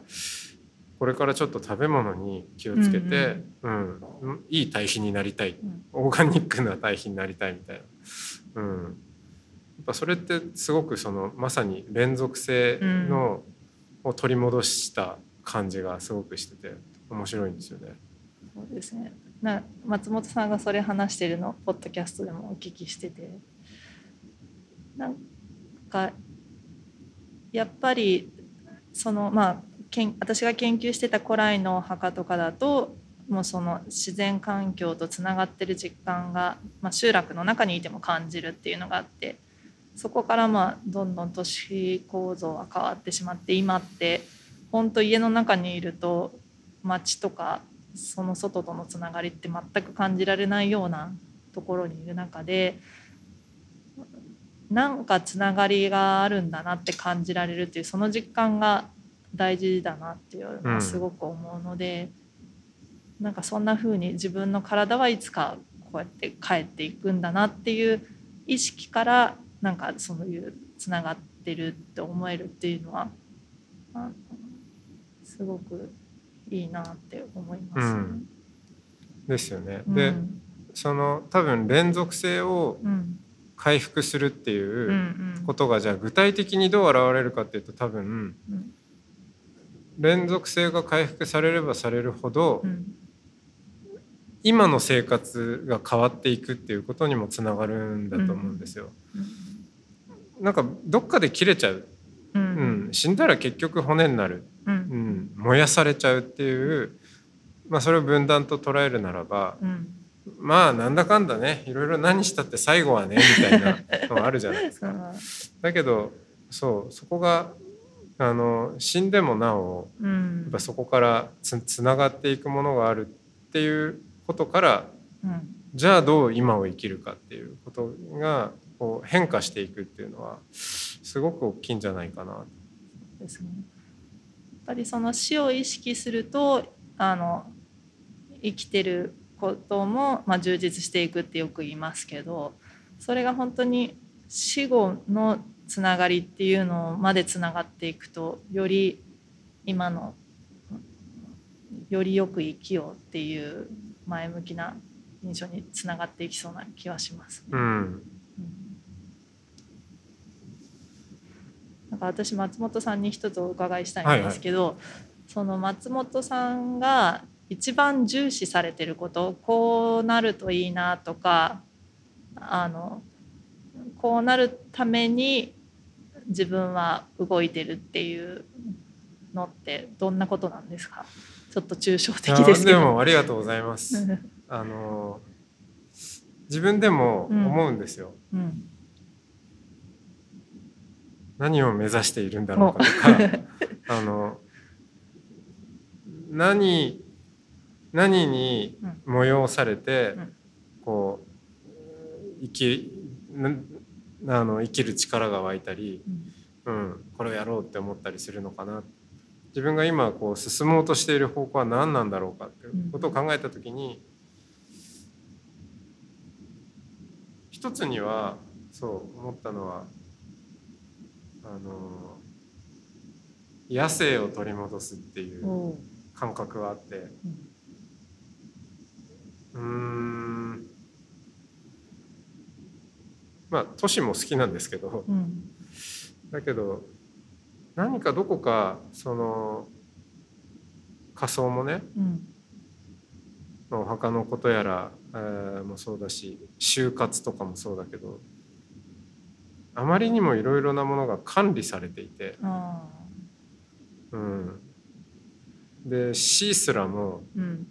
これからちょっと食べ物に気をつけて、うんいい堆肥になりたい。うん。オーガニックな堆肥になりたいみたいな。うん、やっぱそれってすごくそのまさに連続性の、を取り戻した感じがすごくしてて面白いんですよね。そうですね。な松本さんがそれ話してるのポッドキャストでもお聞きしててなんかやっぱりそのまあけん私が研究してた古来のお墓とかだともうその自然環境とつながってる実感が、まあ、集落の中にいても感じるっていうのがあってそこからまあどんどん都市構造は変わってしまって今って本当家の中にいると街とかその外とのつながりって全く感じられないようなところにいる中でなんかつながりがあるんだなって感じられるっていうその実感が大事だなっていうのはすごく思うので、なんかそんな風に自分の体はいつかこうやって帰っていくんだなっていう意識からなんかそういうつながってるって思えるっていうのはすごくいいなって思います、うん。ですよね。うん。でその多分連続性をうん。回復するってうんいううんことがじゃあ具体的にどう現れるかっていうと多分うん。連続性が回復されればされるほどうん。今の生活が変わっていくっていうことにもつながるんだと思うんですよ。なんかどっかで切れちゃう、ううんん、死んだら結局骨になる、ううんん、燃やされちゃうっていう、まあ、それを分断と捉えるならばうんまあなんだかんだねいろいろ何したって最後はねみたいなのが あるじゃないですか。だけどそうそこがあの死んでもなおうんやっぱそこからつつながっていくものがあるっていうことからうんじゃあどう今を生きるかっていうことがこう変化していくっていうのはすごく大きいんじゃないかな。ですね。ぱりその死を意識するとあの生きてることも、まあ、充実していくってよく言いますけどそれが本当に死後のつながりっていうのまでつながっていくとより今のよりよく生きようっていう前向きな印象につながっていきそうな気はします。うんなんか私松本さんに一つお伺いしたいんですけど、その松本さんが一番重視されてることこうなるといいなとかあのこうなるために自分は動いてるっていうのってどんなことなんですか？ちょっと抽象的ですけど。でもありがとうございます。あの自分でも思うんですよ。うん何を目指しているんだろうかとか あの何何に催されて、うん。こう生きなあの生きる力が湧いたり、うん、これをやろうって思ったりするのかな。自分が今こう進もうとしている方向は何なんだろうかっていうことを考えた時に、一つにはそう思ったのはあの野生を取り戻すっていう感覚があって。うん。まあ都市も好きなんですけど。うん。だけど何かどこかその仮想もねうん。まあお墓のことやら、えーもそうだし就活とかもそうだけどあまりにもいろいろなものが管理されていて、あうん、で死すらも、ーうん。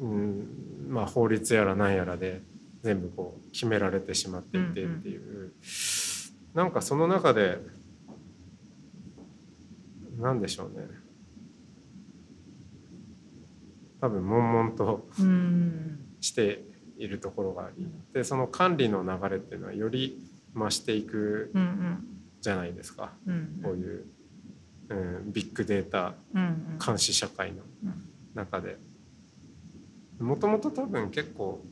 うんまあ、法律やら何やらで全部こう決められてしまっていてっていう、なんかその中で何でしょうね。多分悶々とうん。しているところがありでその管理の流れっていうのはより増していくうんうんじゃないですか。うんこういう、うん、ビッグデータうんうん。監視社会のうん。中で。もともと多分結構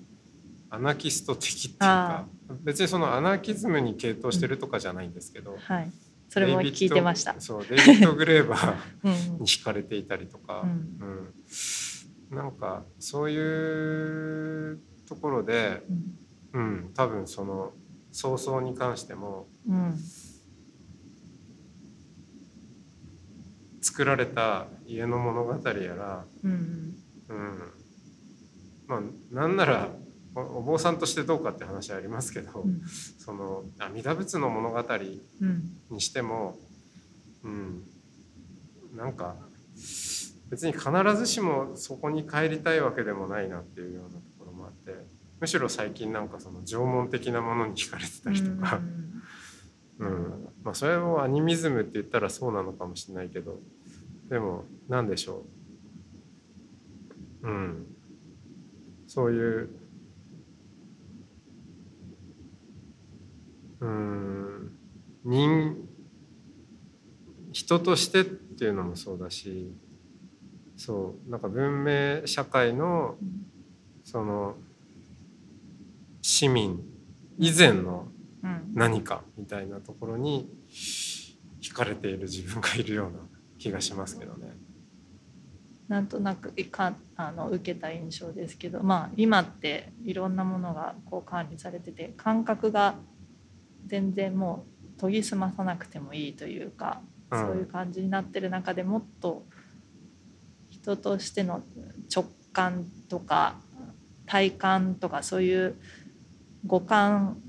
アナキスト的っていうあか別にそのアナキズムに傾倒してるとかじゃないんですけど、はい。それも聞いてました。そうデイビッド・グレーバーうん。に惹かれていたりとか、うん。うん。なんかそういうところで、うん。うん、多分その早々に関してもうん作られた家の物語やら、うん。うん、まあなんならおお坊さんとしてどうかって話はありますけど、うん。その阿弥陀仏の物語うん。にしても、うん、なんか別に必ずしもそこに帰りたいわけでもないなっていうようなむしろ最近なんかその縄文的なものに惹かれてたりとか、うん。まあ、それをアニミズムって言ったらそうなのかもしれないけど。でも何でしょう、うん、そういう。うん。人人としてっていうのもそうだし。そう。なんか文明社会のその市民以前のうん何かみたいなところに惹かれている自分がいるような気がしますけどね。なんとなくかあの受けた印象ですけど、まあ、今っていろんなものがこう管理されてて感覚が全然もう研ぎ澄まさなくてもいいというか、うんそういう感じになってる中でもっと人としての直感とか体感とかそういう五感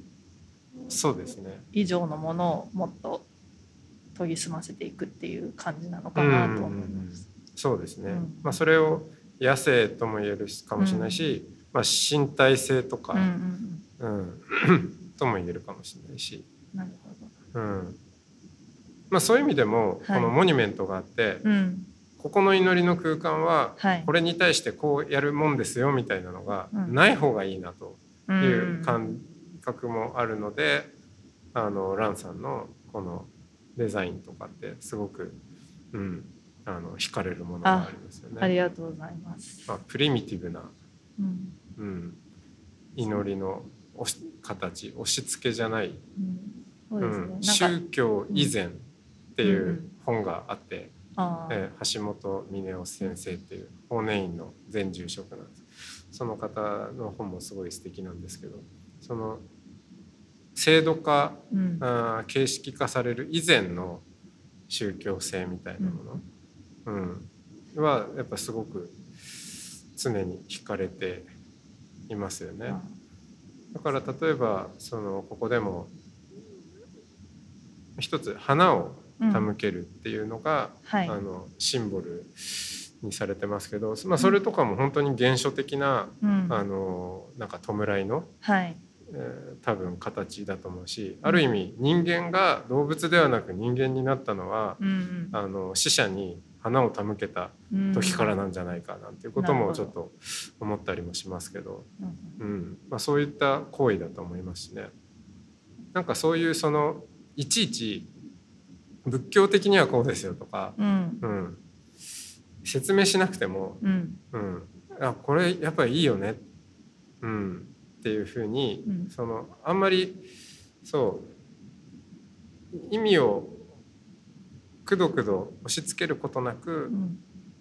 そうですね。以上のものをもっと研ぎ澄ませていくっていう感じなのかなと思います。そうですね。うん。まあそれを野生とも言えるかもしれないし、まあ身体性とか、うんうんうん。とも言えるかもしれないし、うん、なるほど。うん。まあそういう意味でもはい。このモニュメントがあって、うん。ここの祈りの空間ははい。これに対してこうやるもんですよみたいなのがうん。ない方がいいなとういうん感覚もあるので、あのランさんのこのデザインとかってすごく、うん、あの惹かれるものがありますよありね。がとうございます。まあ、プリミティブな、うん。うん、祈りの押し形押し付けじゃない、うん、宗教以前っていうんううん本があって、あー。えー橋本峰夫先生っていう法然院の前住職なんですその方の本もすごい素敵なんですけどその制度化うん。あー形式化される以前の宗教性みたいなもうん、はやっぱすごく常に惹かれていますよね。だから例えばそのここでも一つ花をうん。手向けるっていうのが、はい。あのシンボルにされてますけど、まあ、それとかも本当に原初的な、うん。あのなんか弔いの、はい。えー多分形だと思うしある意味人間が動物ではなく人間になったのは、うんあの死者に花を手向けたうん。時からなんじゃないかなんていうこともちょっと思ったりもしますけど、うん。うん。まあ、そういった行為だと思いますしね。なんかそういうそのいちいち仏教的にはこうですよとか、うん。うん、説明しなくても、うん。うん、あこれやっぱりいいよね、うん、っていうふうに、うん。そのあんまりそう意味をくどくど押し付けることなく、うん。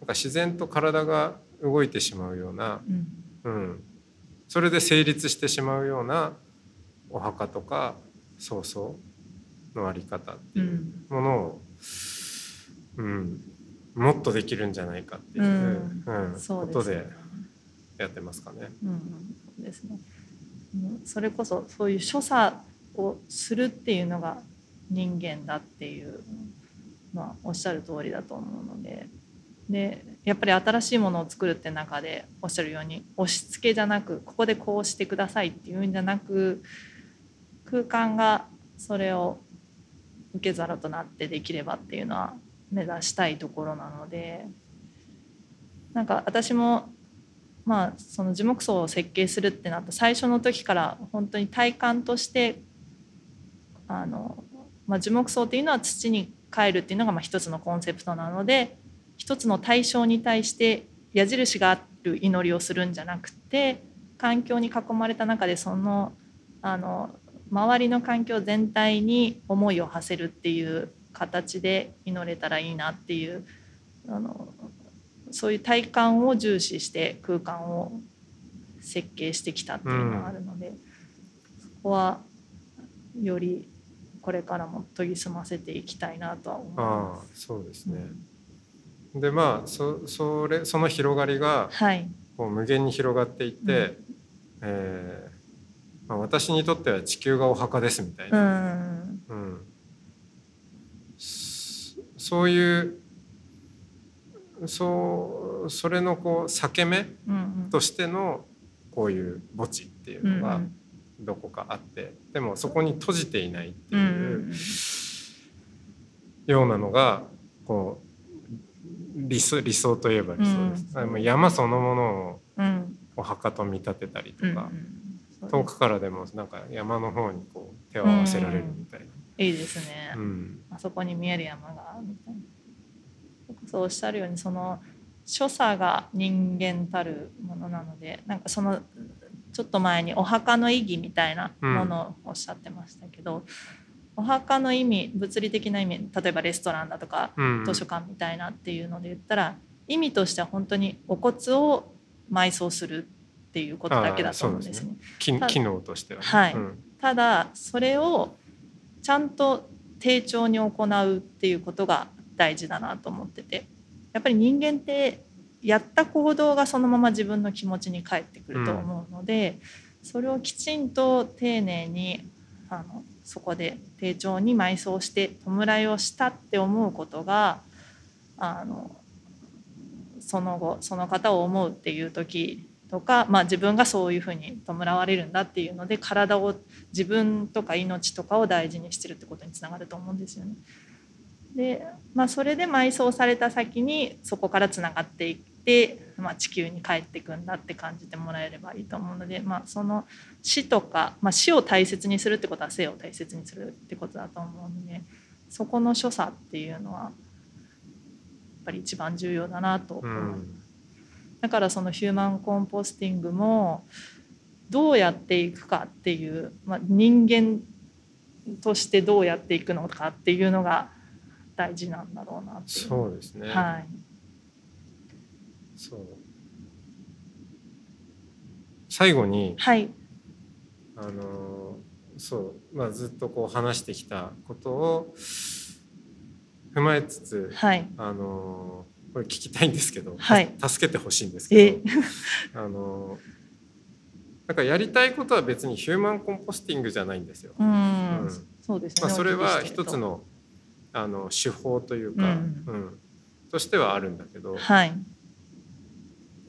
なんか自然と体が動いてしまうような、うん。うん、それで成立してしまうようなお墓とか葬送のあり方ってういうん。ものを、うん、もっとできるんじゃないかっていう、うん。ことでやってますかね。うんですね。うんそれこそそういう所作をするっていうのが人間だっていうまあおっしゃる通りだと思うので。でやっぱり新しいものを作るって中でおっしゃるように押し付けじゃなくここでこうしてくださいっていうんじゃなく空間がそれを受け皿となってできればっていうのは目指したいところなのでなんか私もまあその樹木葬を設計するってなった最初の時から本当に体感としてあの、まあ、樹木葬っていうのは土に帰るっていうのがまあ一つのコンセプトなので一つの対象に対して矢印がある祈りをするんじゃなくて環境に囲まれた中でそのあの周りの環境全体に思いを馳せるっていう形で祈れたらいいなっていうあのそういう体感を重視して空間を設計してきたっていうのがあるので、そこはよりこれからも研ぎ澄ませていきたいなとは思いああます。そうですね。うんでまあそそれその広がりがはい、こう無限に広がっていって、うえーまあ、私にとっては地球がお墓ですみたいうな、ん、うんそそういうそうそれのこう裂け目うん、としてのこういう墓地っていうのがどこかあって、でもそこに閉じていないっていうんようなのがこう理想理想といえば理想です。山そのものをうん、お墓と見立てたりとうん、う遠くからでもなんか山の方にこう手を合わせられるみたいな。いいですね。うんあそこに見える山がみたいな。そうおっしゃるようにその所作が人間たるものなのでなんかそのちょっと前にお墓の意義みたいなものをおっしゃってましたけど、お墓の意味物理的な意味例えばレストランだとかうん図書館みたいなっていうので言ったら意味としては本当にお骨を埋葬するっていうことだけだと思うんですね。た機機能としてはね、はいうんただそれをちゃんと丁重に行うっていうことが大事だなと思ってて。やっぱり人間ってやった行動がそのまま自分の気持ちに返ってくると思うので、それをきちんと丁寧にあのそこで丁重に埋葬して弔いをしたって思うことがあのその後その方を思うっていう時とか、まあ、自分がそういうふうに弔われるんだっていうので体を自分とか命とかを大事にしてるってことにつながると思うんですよね。で、まあ、それで埋葬された先にそこからつながっていって、まあ、地球に帰っていくんだって感じてもらえればいいと思うので、まあ、その死とか、まあ、死を大切にするってことは生を大切にするってことだと思うのでそこの所作っていうのはやっぱり一番重要だなと思います。んだからそのヒューマンコンポスティングもどうやっていくかっていう、まあ、人間としてどうやっていくのかっていうのが大事なんだろうなそうですね、はい。そう。最後にはい。あのそう、まあ、ずっとこう話してきたことを踏まえつつはい。あのこれ聞きたいんですけど、はい 助けてほしいんですけえど あのなんかやりたいことは別にヒューマンコンポスティングじゃないんですよ。うん、うんそうですね。まあ、それは一つのあの手法というか、うんうんとしてはあるんだけどはい。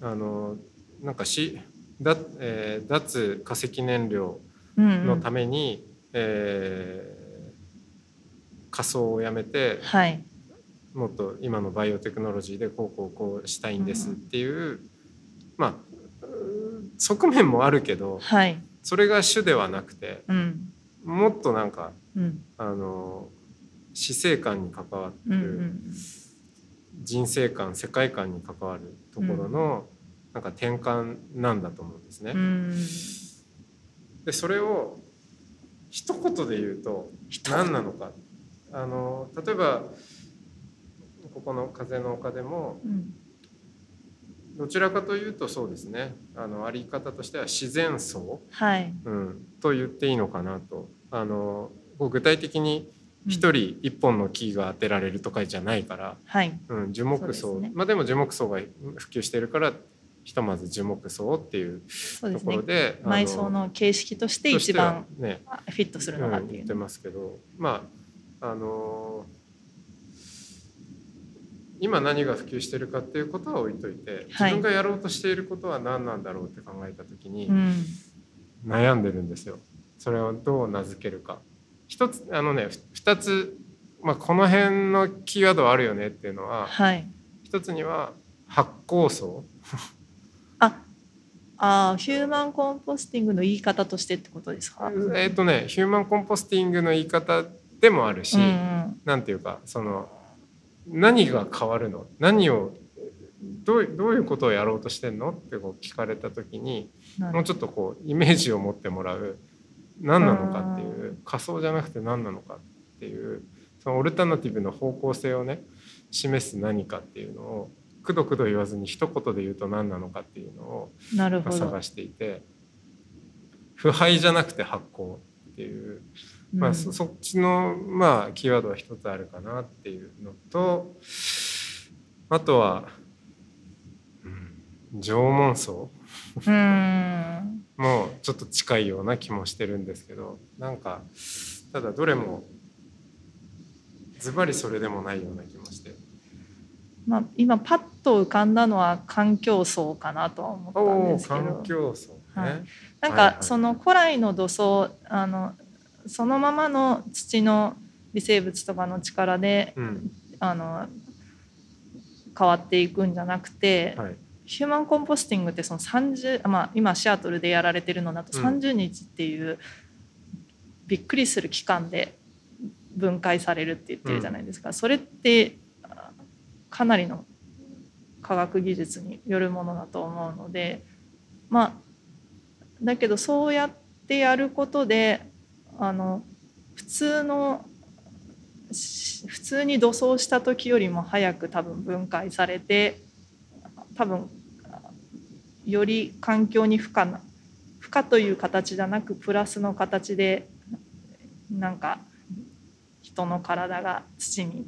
あのなんかしだ、えー脱化石燃料うん、うん。のために、えー仮想をやめてはい。もっと今のバイオテクノロジーでこうこうこうしたいんですっていう、まあうー側面もあるけどはい。それが主ではなくてうん。もっとなんかうん。あの死生観に関わってうん。うる、ん。人生観世界観に関わるところの、なんか転換なんだと思うんですね。うん。でそれを一言で言うと何なのかあの例えばここの「風の丘」でもうん。どちらかというとそうですねあのあり方としては自然層、はい。うん、と言っていいのかなとあの具体的に一人一本の木が当てられるとかじゃないから、はい。うん、樹木層、ねまあでも樹木層が普及してるからひとまず樹木層っていうところですね。埋葬の形式として一番フィットするのかっていうの。うん言ってますけどまああのー今何が普及してるかっていうことは置いといて自はい分がやろうとしていることは何なんだろうって考えた時にうん。悩んでるんですよ。それをどう名付けるか。一つあのねふ二つ、まあ、この辺のキーワードあるよねっていうのははい。一つには発酵層あ。あーヒューマンコンポスティングの言い方としてってことですか？えっ、とねヒューマンコンポスティングの言い方でもあるし、うんうんなんていうかその何が変わるの？何をどうどういうことをやろうとしてんの？ってこう聞かれた時にもうちょっとこうイメージを持ってもらう。何なのかっていう仮想じゃなくて何なのかっていうそのオルタナティブの方向性をね示す何かっていうのをくどくど言わずに一言で言うと何なのかっていうのを。探していて腐敗じゃなくて発酵っていうまあ、うん。そそっちの、まあ、キーワードは一つあるかなっていうのとあとは、うん、縄文層うん。もちょっと近いような気もしてるんですけどなんかただどれもズバリそれでもないような気もして。まあ、今パッと浮かんだのは環境層かなとは思ったんですけど。環境層ね、はい。なんかその古来の土層あのそのままの土の微生物とかの力でうん。あの変わっていくんじゃなくて、はい。ヒューマンコンポスティングってその30、まあ、今シアトルでやられてるのだとうん。30日っていうびっくりする期間で分解されるって言ってるじゃないですか、それってあかなりの科学技術によるものだと思うのでまあだけどそうやってやることであの普通の普通に土葬した時よりも早く多分分解されて多分より環境に負荷な負荷という形じゃなくプラスの形でなんか人の体が土に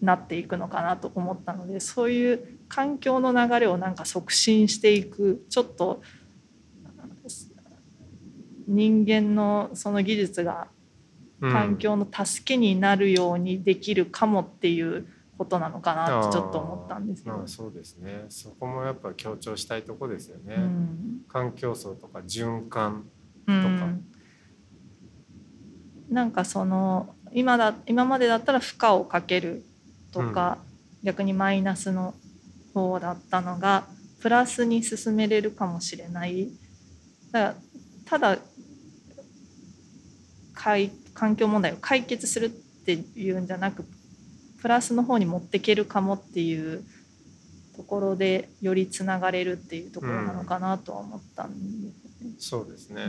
なっていくのかなと思ったのでそういう環境の流れをなんか促進していくちょっと人間のその技術がうん。環境の助けになるようにできるかもっていうことなのかなってちょっと思ったんですけど。まあ、。そうですね。そこもやっぱ強調したいとこですよね、うん。環境層とか循環うん。なんかその今だ今までだったら負荷をかけるとか、逆にマイナスの方だったのがプラスに進めれるかもしれない。だからただ環境問題を解決するっていうんじゃなくプラスの方に持っていけるかもっていうところでよりつながれるっていうところなのかなとは思ったんですよね。そうですね、う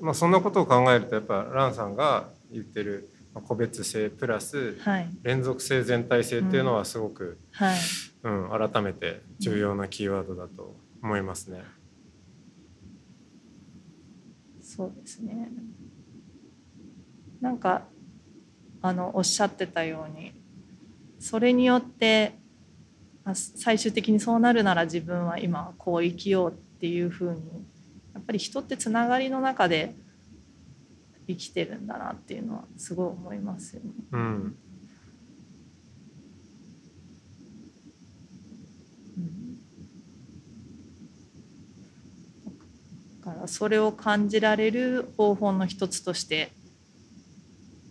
ん。まあ、そんなことを考えるとやっぱランさんが言ってるまあ個別性プラスはい。連続性全体性っていうのはすごく、はい。うん改めて重要なキーワードだと思いますね。そうですね。なんかあのおっしゃってたようにそれによって最終的にそうなるなら自分は今こう生きようっていうふうにやっぱり人ってつながりの中で生きてるんだなっていうのはすごい思いますよね。うんからそれを感じられる方法の一つとして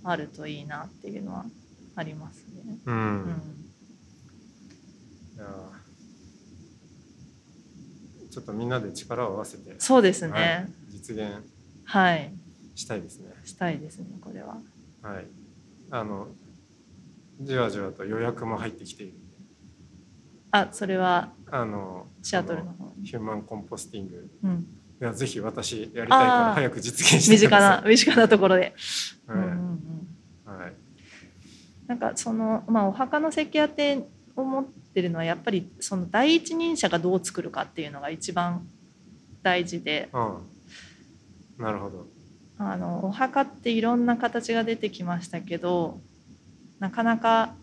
あるといいなっていうのはありますね。うん、うんいやーちょっとみんなで力を合わせて、そうですはいね。実現はい、したいですね。したいですねこれは。はい、あのじわじわと予約も入ってきているあ、それはあのシアトルのそ方に。ヒューマンコンポスティングうん、いやぜひ私やりたいから早く実現して身近くださな身近なところで。い。うんうんはい。なんかそのまあお墓の設計やって思ってるのはやっぱりその第一人者がどう作るかっていうのが一番大事で。うん、なるほど。あのお墓っていろんな形が出てきましたけどなかなか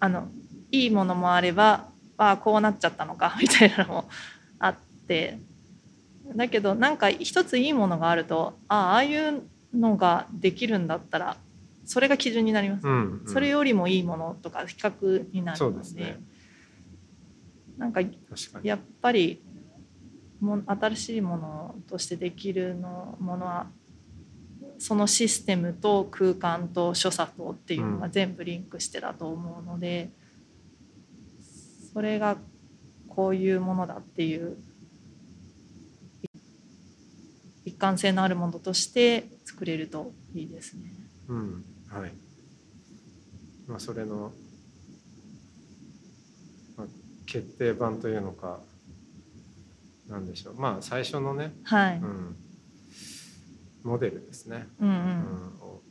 あのいいものもあればああこうなっちゃったのかみたいなのもあってだけどなんか一ついいものがあるとああああいうのができるんだったらそれが基準になりますう。ん、うんそれよりもいいものとか比較になるのでですね。なんか。やっぱりも新しいものとしてできるのものはそのシステムと空間と所作とっていうのが全部リンクしてだと思うので、それがこういうものだっていう一貫性のあるものとして作れるといいですね。うん、はい。まあそれの、まあ、決定版というのか。なんでしょう。まあ最初のね、はい、うん、モデルですね。うんううんん、を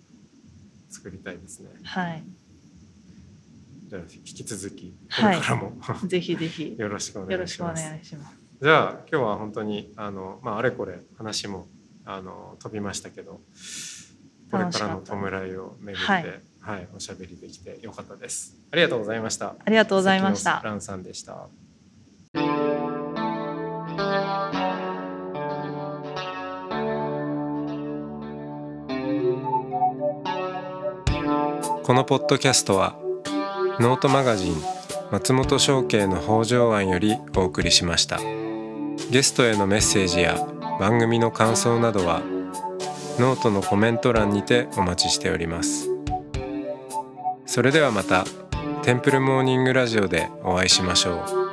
作りたいですね。はい、じゃあ引き続きこはいれからも、ぜひぜひよろしくお。願いします。じゃあ今日は本当にあのまああれこれ話もあの飛びましたけど、これからの弔いを巡って、ははいい、おしゃべりできてよかったです。ありがとうございました。ありがとうございました関野。蘭さんでした。このポッドキャストはノートマガジン松本紹圭の方丈庵よりお送りしましたゲストへのメッセージや番組の感想などはノートのコメント欄にてお待ちしております。それではまたテンプルモーニングラジオでお会いしましょう。